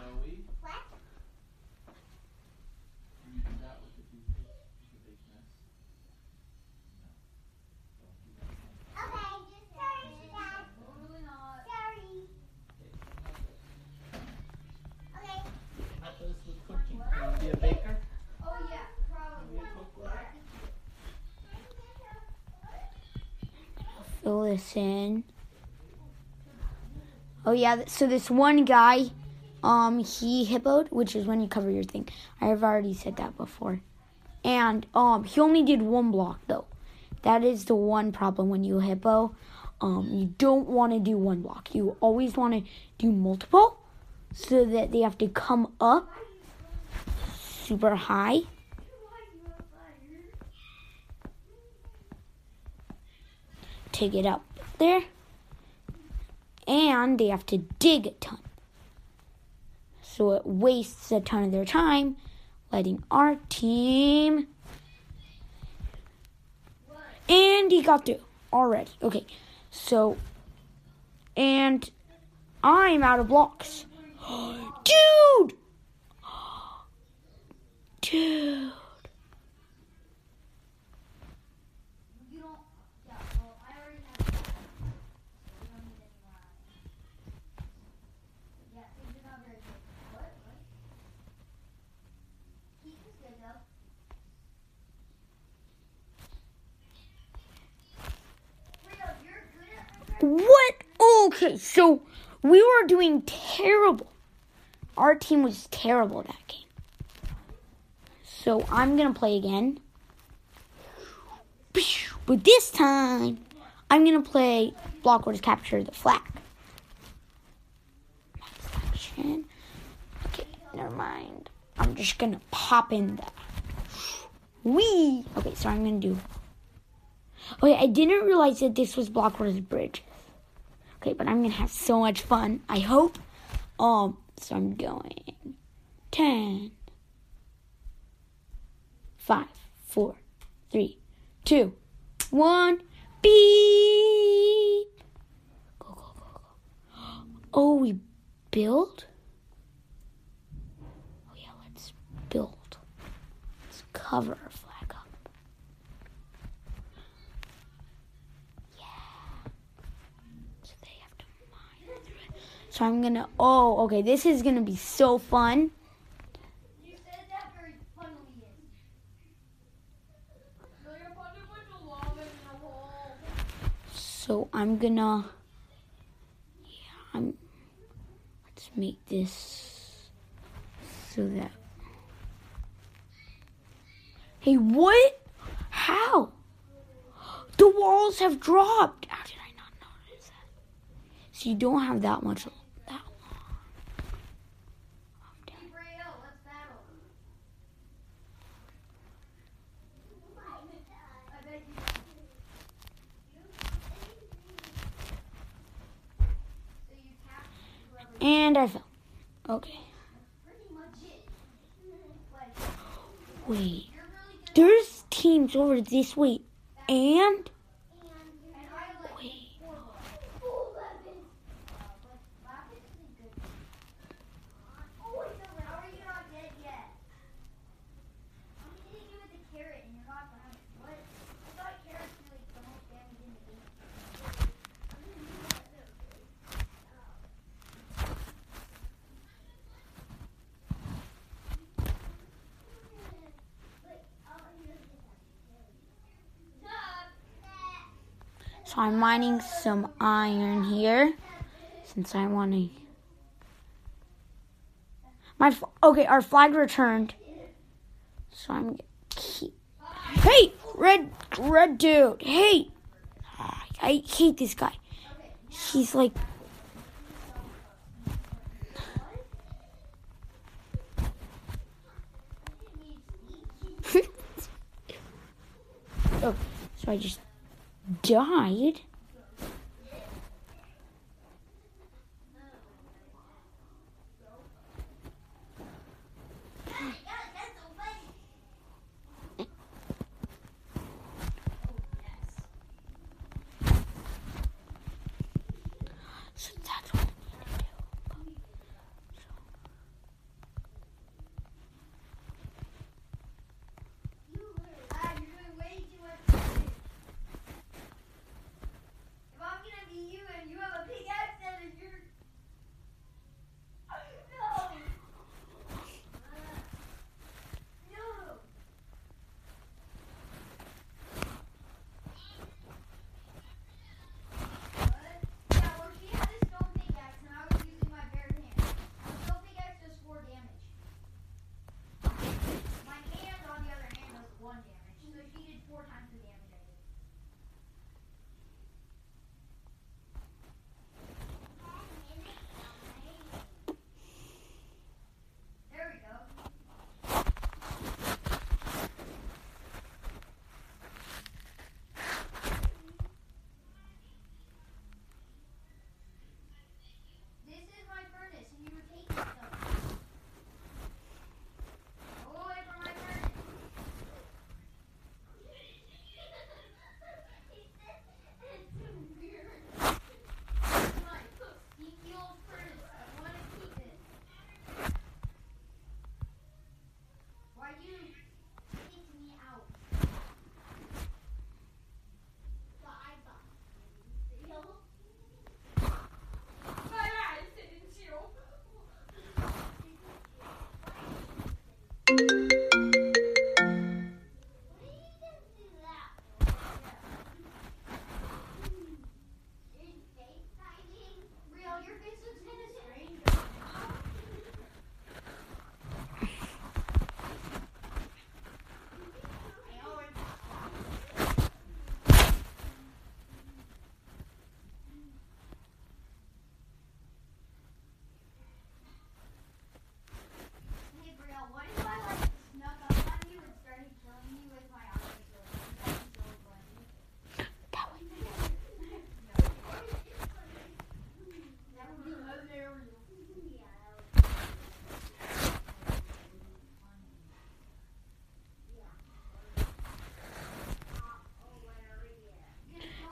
F: Joey? Can you do that with the toothpick? You can make mess. Help us with cooking. You wanna be a baker? Oh, yeah, probably.
B: In. Oh yeah, so this one guy, um, he hippoed, which is when you cover your thing. I have already said that before. And um, he only did one block though. That is the one problem when you hippo. Um, you don't want to do one block. You always want to do multiple, so that they have to come up super high. To get up there. And they have to dig a ton. So it wastes a ton of their time, letting our team. And he got through already. Okay, so. And I'm out of blocks. <gasps> Dude! <gasps> Dude. What? Okay, so we were doing terrible. Our team was terrible that game. So I'm gonna play again. But this time, I'm gonna play Block Wars Capture the Flag. Okay, never mind. I'm just gonna pop in the. Wee! Okay, so I'm gonna do. Okay, I didn't realize that this was Block Wars Bridges. Okay, but I'm gonna have so much fun. I hope. Um, so I'm going. Ten. Five, four, three, two, one. Beep. Go, go, go, go. Oh, we build? Oh, yeah, let's build. Let's cover So I'm gonna. Oh, okay. This is gonna be so fun. So I'm gonna. Yeah, I'm.
D: Let's make this so that. Hey, what? How? The walls have dropped. How did I not notice that? So you don't have that much And I fell. Okay. Wait. There's teams over this way. And.
B: I'm
D: mining some iron here since I want to. My okay, our flag returned, so I'm keep. Hey, red red dude. Hey, I hate this guy. He's like. <laughs> oh, so I just died.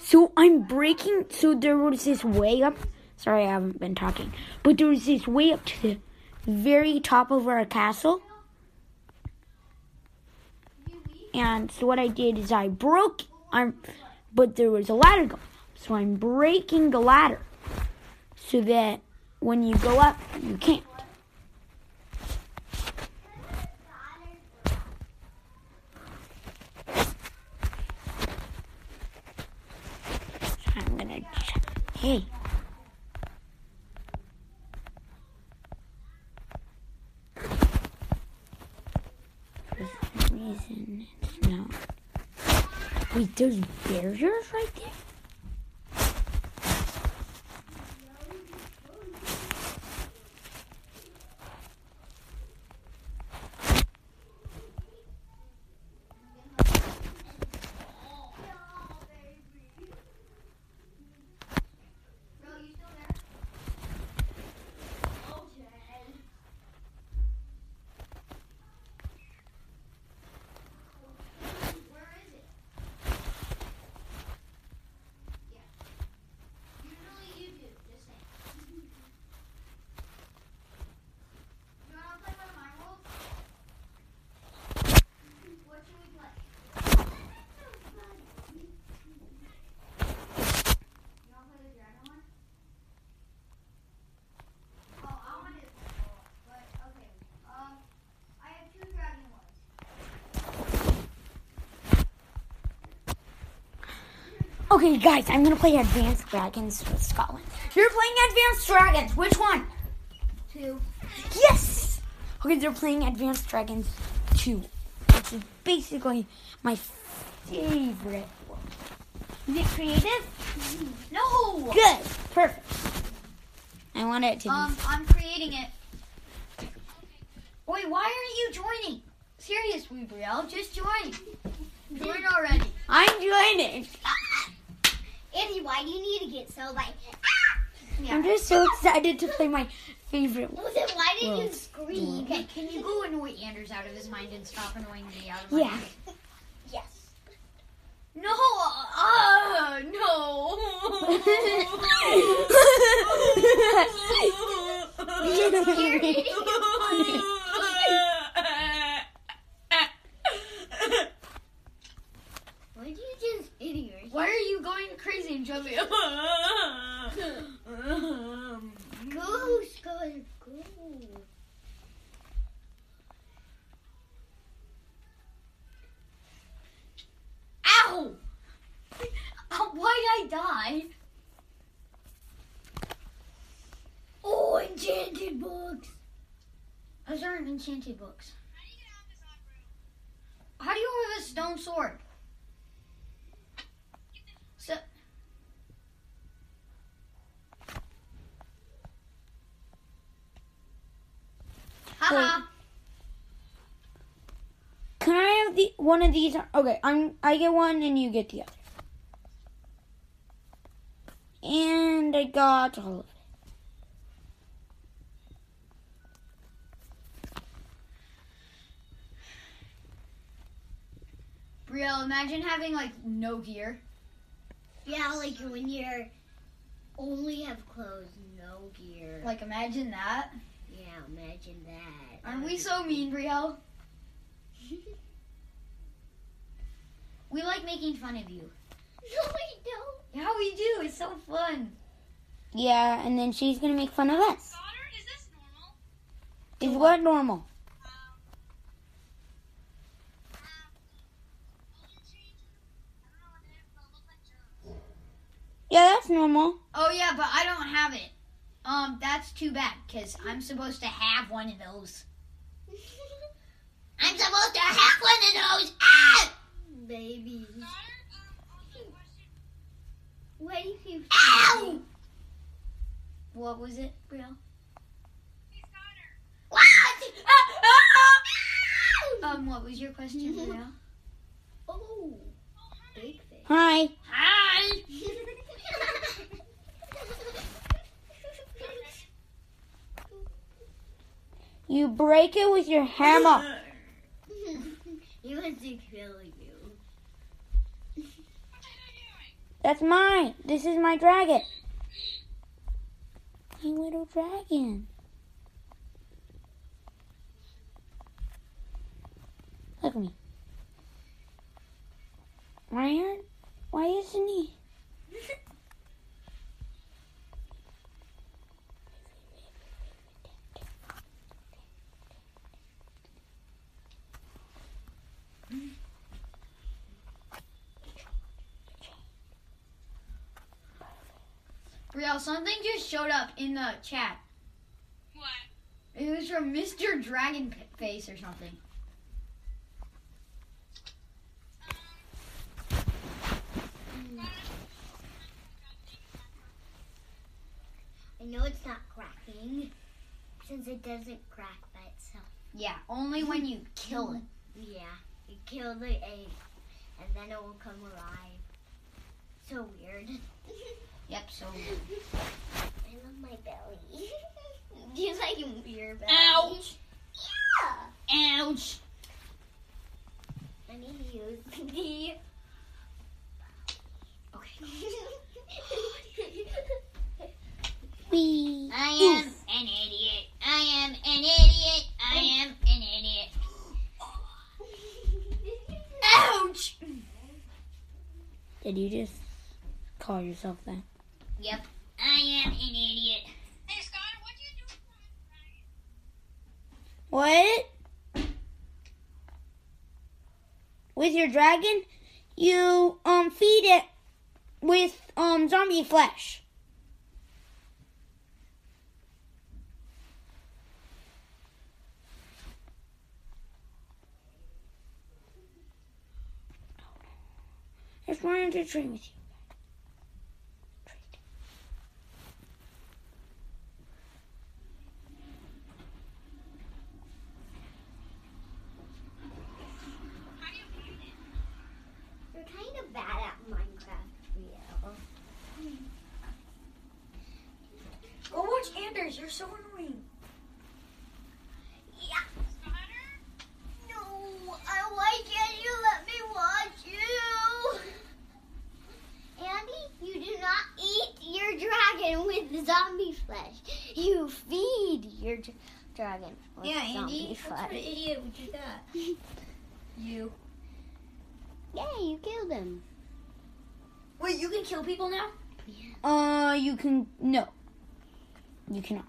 D: So
B: I'm
D: breaking. So there was this way up. Sorry, I haven't been talking. But there was this way up to the very top of our castle. And so what I did is I broke. I'm, but there was a ladder going. So I'm breaking the ladder so that when you go up, you can't.
B: Wait, there's barriers right there?
G: Bro, you still there? Okay. Where is it? Yeah. Usually you do, just saying. You wanna play one of my rules? What should we play? You wanna play the dragon one? Oh, I wanted to play both, but okay. Um, I have two dragon ones.
B: Okay, guys, I'm gonna play Advanced Dragons with Scotland. You're playing Advanced Dragons. Which one?
G: Two.
B: Yes. Okay, they're playing Advanced Dragons 2, which is basically my favorite one. Is it creative?
G: No.
B: Good. Perfect. I want it to be.
D: Um, I'm creating it. Wait, why aren't you joining? Seriously, Brielle, just join. Join already.
B: I'm joining.
C: Why do you need to get so like?
B: I'm just so excited to play my favorite one.
C: Well, then why did you scream?
D: Okay, can you go annoy Anders out of his mind and stop annoying me out of my
B: Yeah.
D: mind?
C: Yes.
D: No, uh,
C: Why <laughs> <laughs> did you just idiot?
D: Why are you going crazy and jumping?
C: Go, Scott, go.
D: Ow! <laughs> Uh, Why'd I die?
C: Oh, enchanted books.
D: Those aren't enchanted books. How do you have a stone sword? Haha.
B: Can I have the one of these? Okay, I'm. I get one and you get the other. And I got all of it.
D: Brielle, imagine having like no gear.
C: Yeah, like when you're only have clothes, no gear.
D: Like imagine that.
C: Yeah, imagine that.
D: Aren't we so mean, Brielle? <laughs> We like making fun of you.
C: No, we don't.
D: Yeah, we do. It's so fun.
B: Yeah, and then she's gonna make fun of us.
G: Goddard, is this normal?
B: Is what normal? Um, um, yeah, that's normal.
D: Oh yeah, but I don't have it. Um, that's too bad because I'm supposed to have one of those. <laughs>
C: I'm supposed to have one of those. Ah! Baby. What do you keep
B: Ow!
D: What was it, Brielle?
C: What? <laughs>
D: Um, what was your question, <laughs> Brielle?
C: Oh, big thing.
B: Hi.
D: Hi.
B: You break it with your hammer. <laughs>
C: he wants to kill you.
B: That's mine. This is my dragon. My little dragon. Look at me. Ryan, why isn't he? <laughs>
D: Brielle, something just showed up in the chat.
G: What?
D: It was from Mr. Dragon Face or something.
C: Um, I know it's not cracking, since it doesn't crack by itself.
H: Yeah, only when you kill it.
C: Yeah, you kill the egg, and then it will come alive. So weird. <laughs>
H: Yep, so. <laughs>
C: I love my belly. <laughs> Do you like your belly?
H: Ouch!
C: Yeah.
H: Ouch!
C: I need to use <laughs> the. Okay.
B: Wee.
H: I am an idiot. I am an idiot. I am an idiot. Ouch!
B: Did you just call yourself that?
H: Yep, I am an idiot.
G: Hey, Scott, what do you do?
B: What? With your dragon, you um feed it with um zombie flesh. Just wanted to train with you.
C: You're kind of bad at Minecraft, Rio.
D: Go watch Anders. You're so annoying.
C: Yeah. No, I why can't you let me watch you? Andy, you do not eat your dragon with zombie flesh. You feed your dr- dragon with
H: Yeah,
C: zombie
H: Andy. What kind
C: flesh.
H: of idiot would do that? <laughs> You.
C: Yeah, you killed him.
H: Wait, you can kill people now?
B: Uh, you can no, you cannot.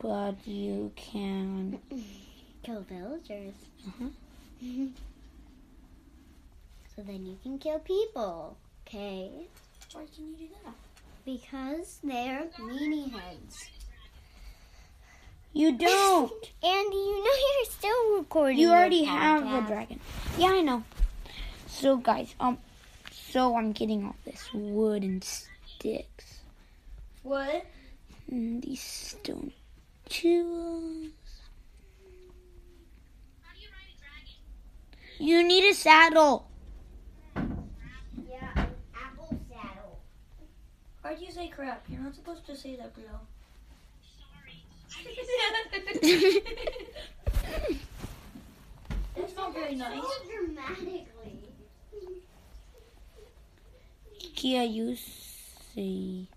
B: But you can. <clears throat>
C: Kill villagers.
B: Mhm. <laughs>
C: so then you can kill people. Okay?
H: Why can you do that?
C: Because they're meanie heads.
B: You <laughs> don't.
C: Andy, you know you're still recording.
B: You
C: your
B: already have the dragon. Yeah, I know. So guys, um, so I'm getting all this wood and sticks.
D: What?
B: And these stone tools.
G: How do you ride a dragon?
B: You need a saddle.
C: Yeah, an apple saddle.
D: Why'd you say crap? You're not supposed to say that, Brio.
G: Sorry. <laughs>
D: That's not very nice.
C: So dramatically.
B: Kia, you say.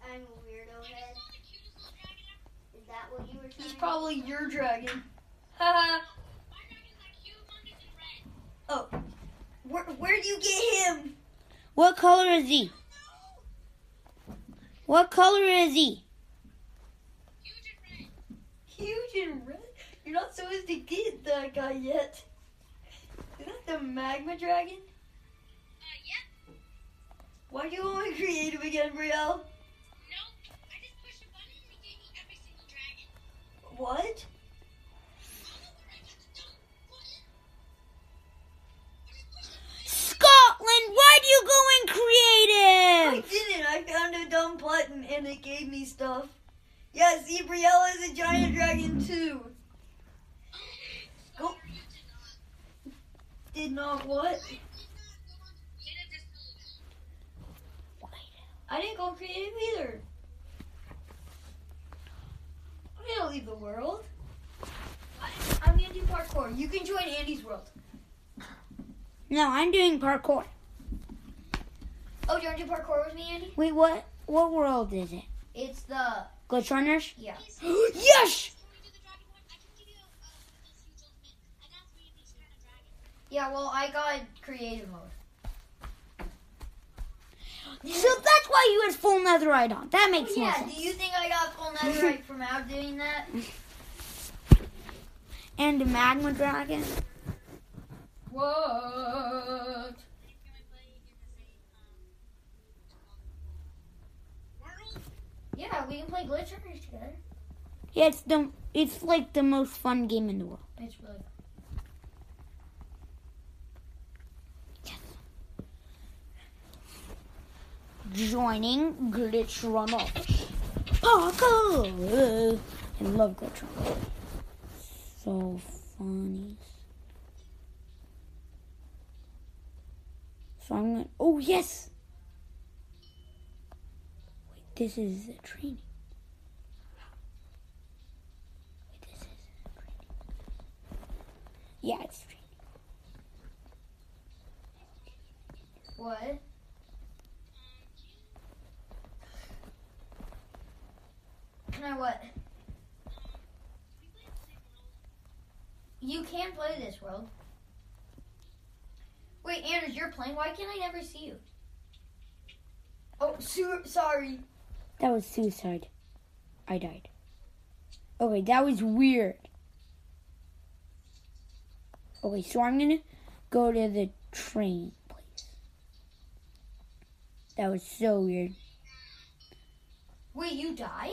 C: I'm a weirdo head.
G: Not the cutest little dragon ever.
C: Is that what you were
D: He's
C: saying?
D: Probably your dragon. Haha. <laughs>
G: My dragon's like humongous and red.
D: Where where do you get him?
B: What color is he? What color is he?
G: Huge and red.
D: Huge and red. You're not supposed to get that guy yet. Is that the magma dragon?
G: Uh, yep.
D: Why do you want to create him again, Brielle?
G: It.
B: Scotland, why do you go in creative?
D: I didn't. I found a dumb button and it gave me stuff. Yes, see, Brielle is a giant dragon too. Go.
G: Did not.
D: What?
G: Did not go on to creative just
D: I didn't go creative either. I didn't leave the world. I, I'm gonna do parkour. You can join Andy's world.
B: No, I'm doing parkour.
H: Oh, do you want to do parkour with me, Andy?
B: Wait, what? What world is it?
H: It's the.
B: Glitch Runners?
H: Yeah.
B: yes! <gasps>
G: When we do the dragon one, I can give you uh, this huge ultimate. I got three of these kind of dragons.
H: Yeah, well, I got creative mode.
B: So that's why you had full netherite on. That makes more
H: Yeah,
B: sense.
H: do you think I got full netherite from out doing that? <laughs>
B: And a magma dragon.
H: What?
G: Can we play in the same um, world?
H: Yeah, we can play Glitch Runners together.
B: Yeah, it's the it's like the most fun game in the world.
H: It's really
B: Joining Glitch Runners. parkour. I love glitch rock. So funny. So I'm gonna. Oh yes. Wait, this is the training. Wait, this is training. Yeah, it's training.
D: What? Can I what? You can play this world. Wait, Anders, you're playing. Why can't I never see you? Oh, su- sorry.
B: That was suicide. I died. Okay, that was weird. Okay, so I'm gonna go to the train place. That was so weird.
D: Wait, you died?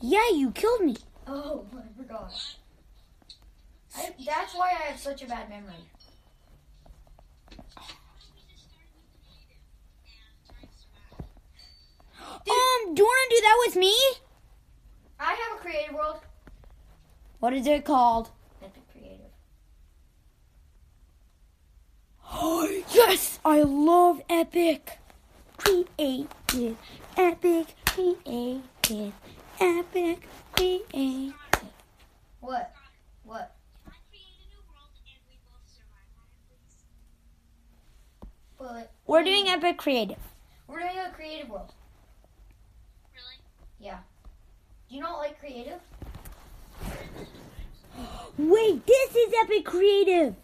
B: Yeah, you killed me.
D: Oh, I forgot. I, that's why I have such a bad memory.
B: Um, do you wanna do that with me?
D: I have a creative world.
B: What is it called?
D: Epic creative. <gasps>
B: yes, I love epic. Creative, epic, creative, epic, creative.
D: What? What? But
B: We're doing epic creative.
D: we're doing a creative world. Really? Yeah. Do you not like creative?
B: Wait, this is epic creative.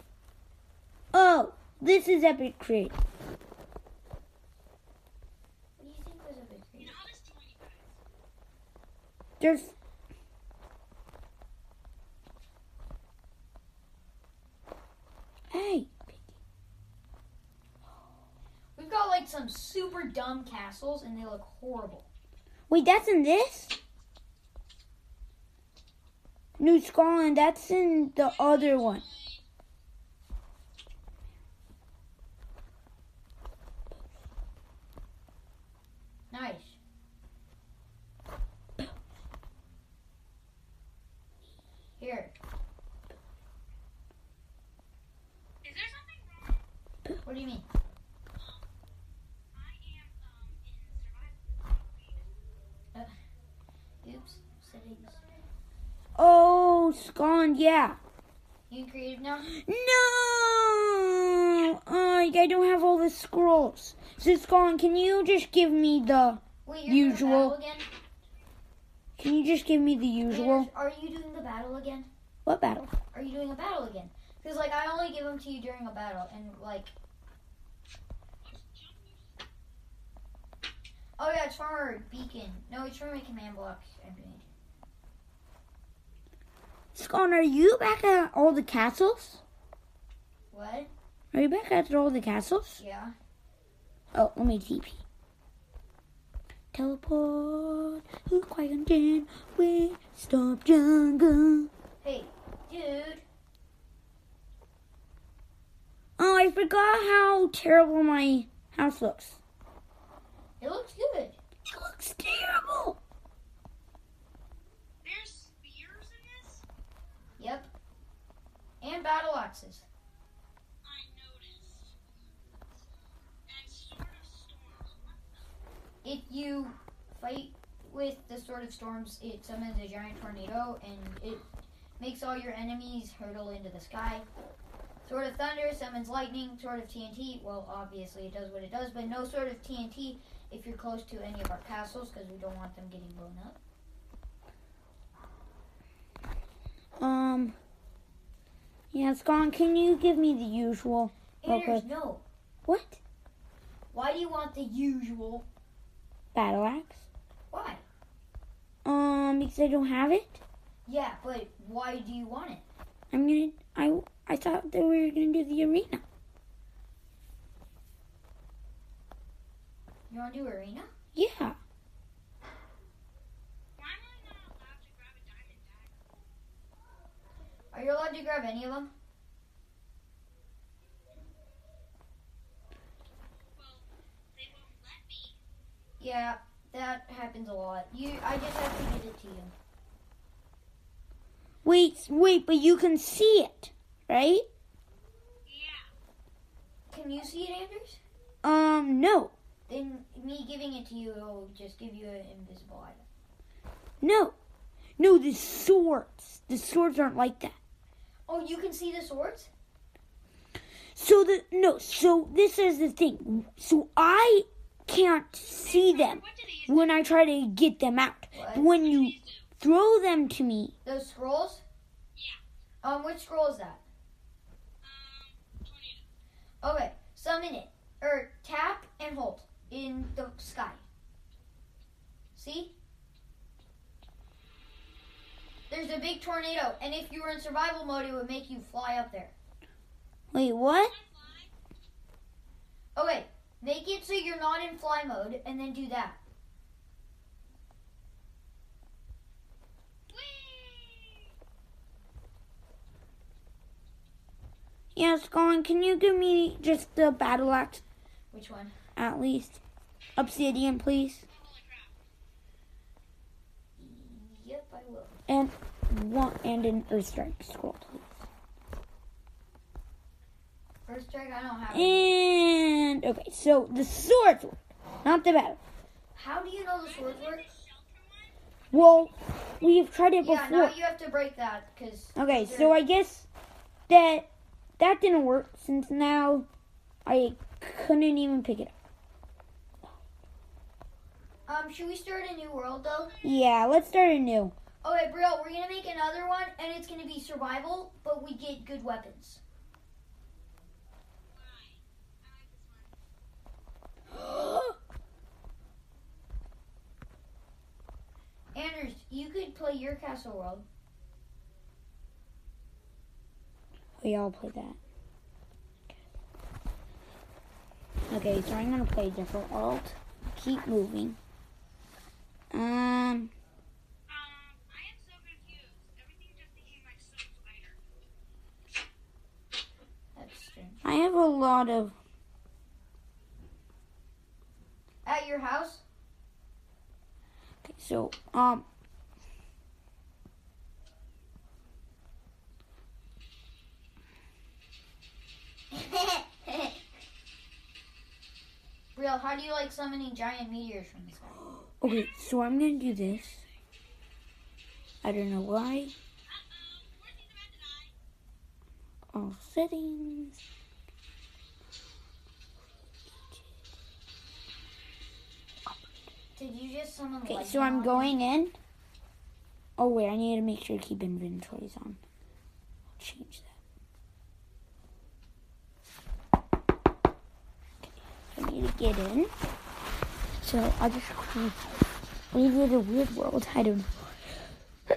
B: Oh, this is epic creative.
D: What do you think was epic creative?
B: There's Hey,
D: We've got like some super dumb castles and they look horrible.
B: wait, that's in this? New Scotland, that's in the other one.
D: Nice. Here.
G: Is there something wrong?
D: What do you mean?
G: I am um in survival.
D: Oops. Settings.
B: Oh, Scotland, yeah.
D: You creative now?
B: No! I I don't have all the scrolls. So, Scotland, can you just give me the.
D: Wait,
B: Usual.
D: doing battle again?
B: Can you just give me the usual?
D: Are you doing the battle again?
B: What battle?
D: Are you doing a battle again? Because like I only give them to you during a battle, and like. Oh yeah, it's from our beacon. No, it's from my command block. Doing.
B: Scotland, are you back at all the castles?
D: What?
B: Are you back at all the castles?
D: Yeah.
B: Oh, let me TP. Teleport. Who quiet again? We stop jungle.
D: Hey, dude.
B: Oh, I forgot how terrible my house looks.
D: It looks good.
B: It looks terrible.
G: There's spears in this?
D: Yep. And battle axes.
G: I noticed. And sort of storms.
D: If you fight with the Sword of Storms, it summons a giant tornado and it makes all your enemies hurtle into the sky. Sword of Thunder summons lightning. Sword of TNT, well, obviously it does what it does, but no Sword of TNT if you're close to any of our castles because we don't want them getting blown up.
B: Um. Yeah, Scotland, can you give me the usual?
D: Anders, no.
B: What?
D: Why do you want the usual?
B: Battle axe?
D: Why?
B: Um, because I don't have it.
D: Yeah, but why do you want it?
B: I'm gonna. I I thought that we were gonna do the arena.
D: You want to do arena?
B: Yeah.
G: Why am I not allowed to grab a diamond dagger?
D: Are you allowed to grab any of them?
G: Well, they won't let me.
D: Yeah, that happens a lot. You, I just have to get it to you.
B: Wait, wait, but you can see it, right? Yeah.
D: Can you see it, Anders?
B: Um, no,
D: Then me giving it to you will just give you an invisible item.
B: no, no. The swords, the swords aren't like that.
D: Oh, you can see the swords?
B: So the no, so this is the thing. So I can't see them when I try to get them out.
D: What?
B: But when you throw them to me,
D: Those scrolls? Yeah. Um, which scroll is that? Um, okay, summon it. Or tap and hold in the sky. See? There's a big tornado, and if you were in survival mode, it would make you fly up there.
B: wait, what?
D: Okay, make it so you're not in fly mode, and then do that.
B: Yes, Colin, can you give me just the battle axe
D: Which one?
B: At least? Obsidian, please.
D: Yep, I will.
B: And one and an earth strike scroll, please.
D: First strike, I don't have.
B: And okay, so the swords work, not the battle.
D: How do you know the swords work?
B: Well, we've tried it
D: Yeah,
B: before.
D: now you have to break that, because...
B: Okay, so I guess that that didn't work since now I couldn't even pick it up.
D: Um, should we start a new world, though?
B: Yeah, let's start a new.
D: Okay, Brielle, we're gonna make another one, and it's gonna be survival, but we get good weapons. <gasps> Anders, you could play your castle world.
B: We all play that. Okay, so I'm gonna play different alt. Keep moving. Um,
I: Um, I am so confused. Everything just became like so spider.
D: That's strange.
B: I have a lot of.
D: At your house?
B: Okay, so um, <laughs>
D: Brielle, how do you like summoning giant meteors from the sky?
B: Okay, so I'm gonna do this. I don't know why. All settings.
D: Did you just summon
B: Okay, so I'm going in. Oh wait, I need to make sure to keep inventories on. I'll change that. Okay, I need to get in. So I'll just hmm, we did a weird world. I don't know.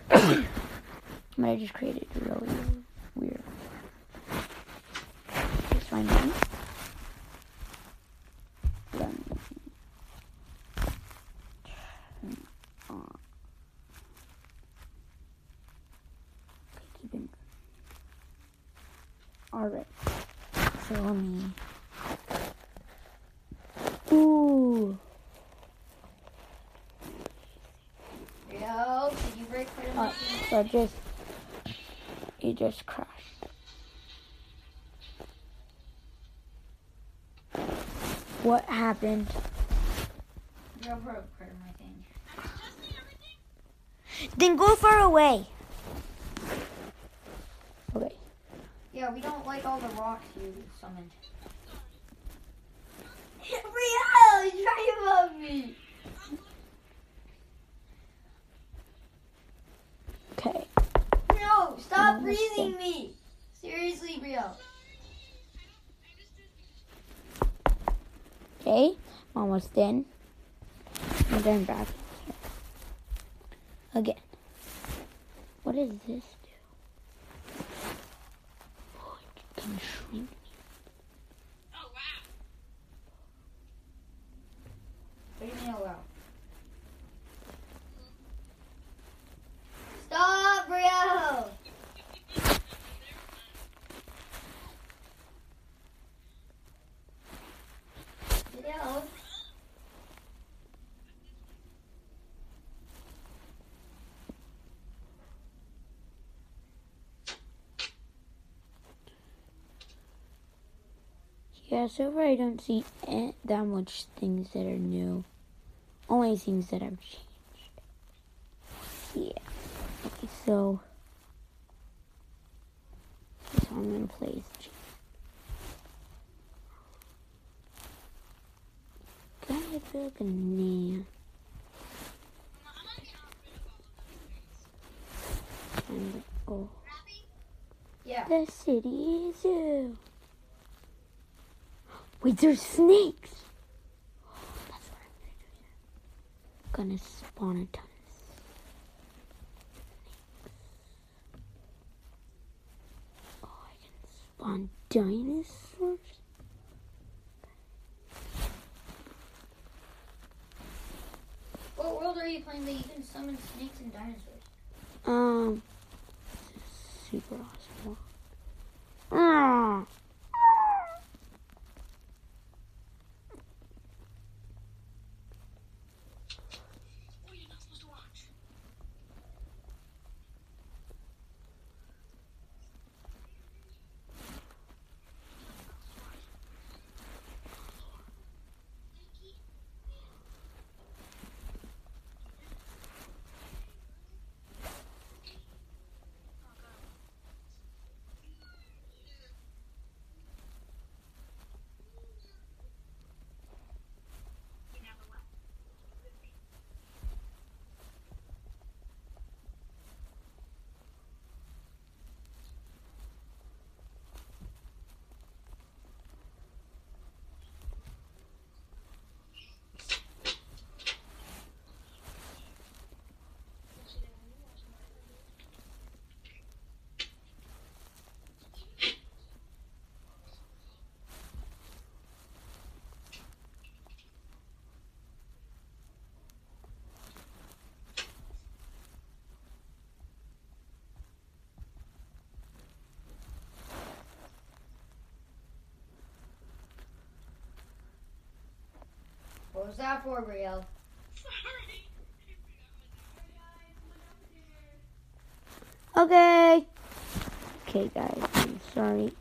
B: <coughs> but I just created a really weird. Then keep it. Alright. So let me. Ooh.
D: Brielle, did you break part of
B: Uh, just. It just crashed. What happened?
D: Brielle broke part of my thing.
B: Then go far away. Okay.
D: Yeah, we don't like all the rocks you summoned. <laughs> You're trying above me.
B: Okay.
D: No, stop breathing
B: done.
D: me. Seriously, Brielle.
B: Okay. Almost in. And then back. Again. What does this do? Oh, it can shrink me.
I: Oh wow.
D: What do you mean, oh, wow? up.
B: Yeah, so far I don't see eh, that much things that are new. Only things that have changed. Yeah. Okay, so. So I'm gonna play as Jane. Gotta build a name. And oh.
D: Yeah.
B: The city zoo. Wait, there's snakes. <gasps> That's what I'm gonna do. Gonna spawn a ton of snakes. Oh, I spawn dinosaurs.
D: What world are you playing that you can summon snakes and dinosaurs?
B: Um, super awesome. Ah.
D: What was that for, Brielle?
B: Okay. Okay, guys. I'm sorry.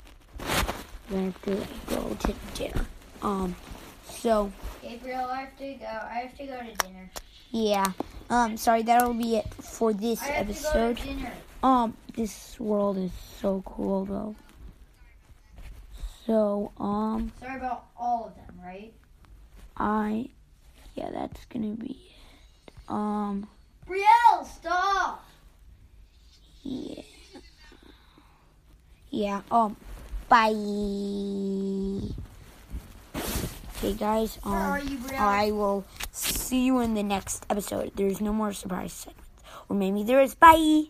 B: I have to go to dinner. Um. So
D: Gabriel, I have to go. I have to go to dinner.
B: yeah. Um. Sorry. That'll be it for this
D: I have
B: episode.
D: to go to dinner.
B: Um. This world is so cool, though. So um.
D: Sorry about all of them, right?
B: I. Yeah. That's gonna be it. Um.
D: Brielle, stop!
B: Yeah. Yeah. Um. Bye. Okay, guys. Um.
D: You,
B: I will see you in the next episode. There's no more surprise segments. Or maybe there is. Bye.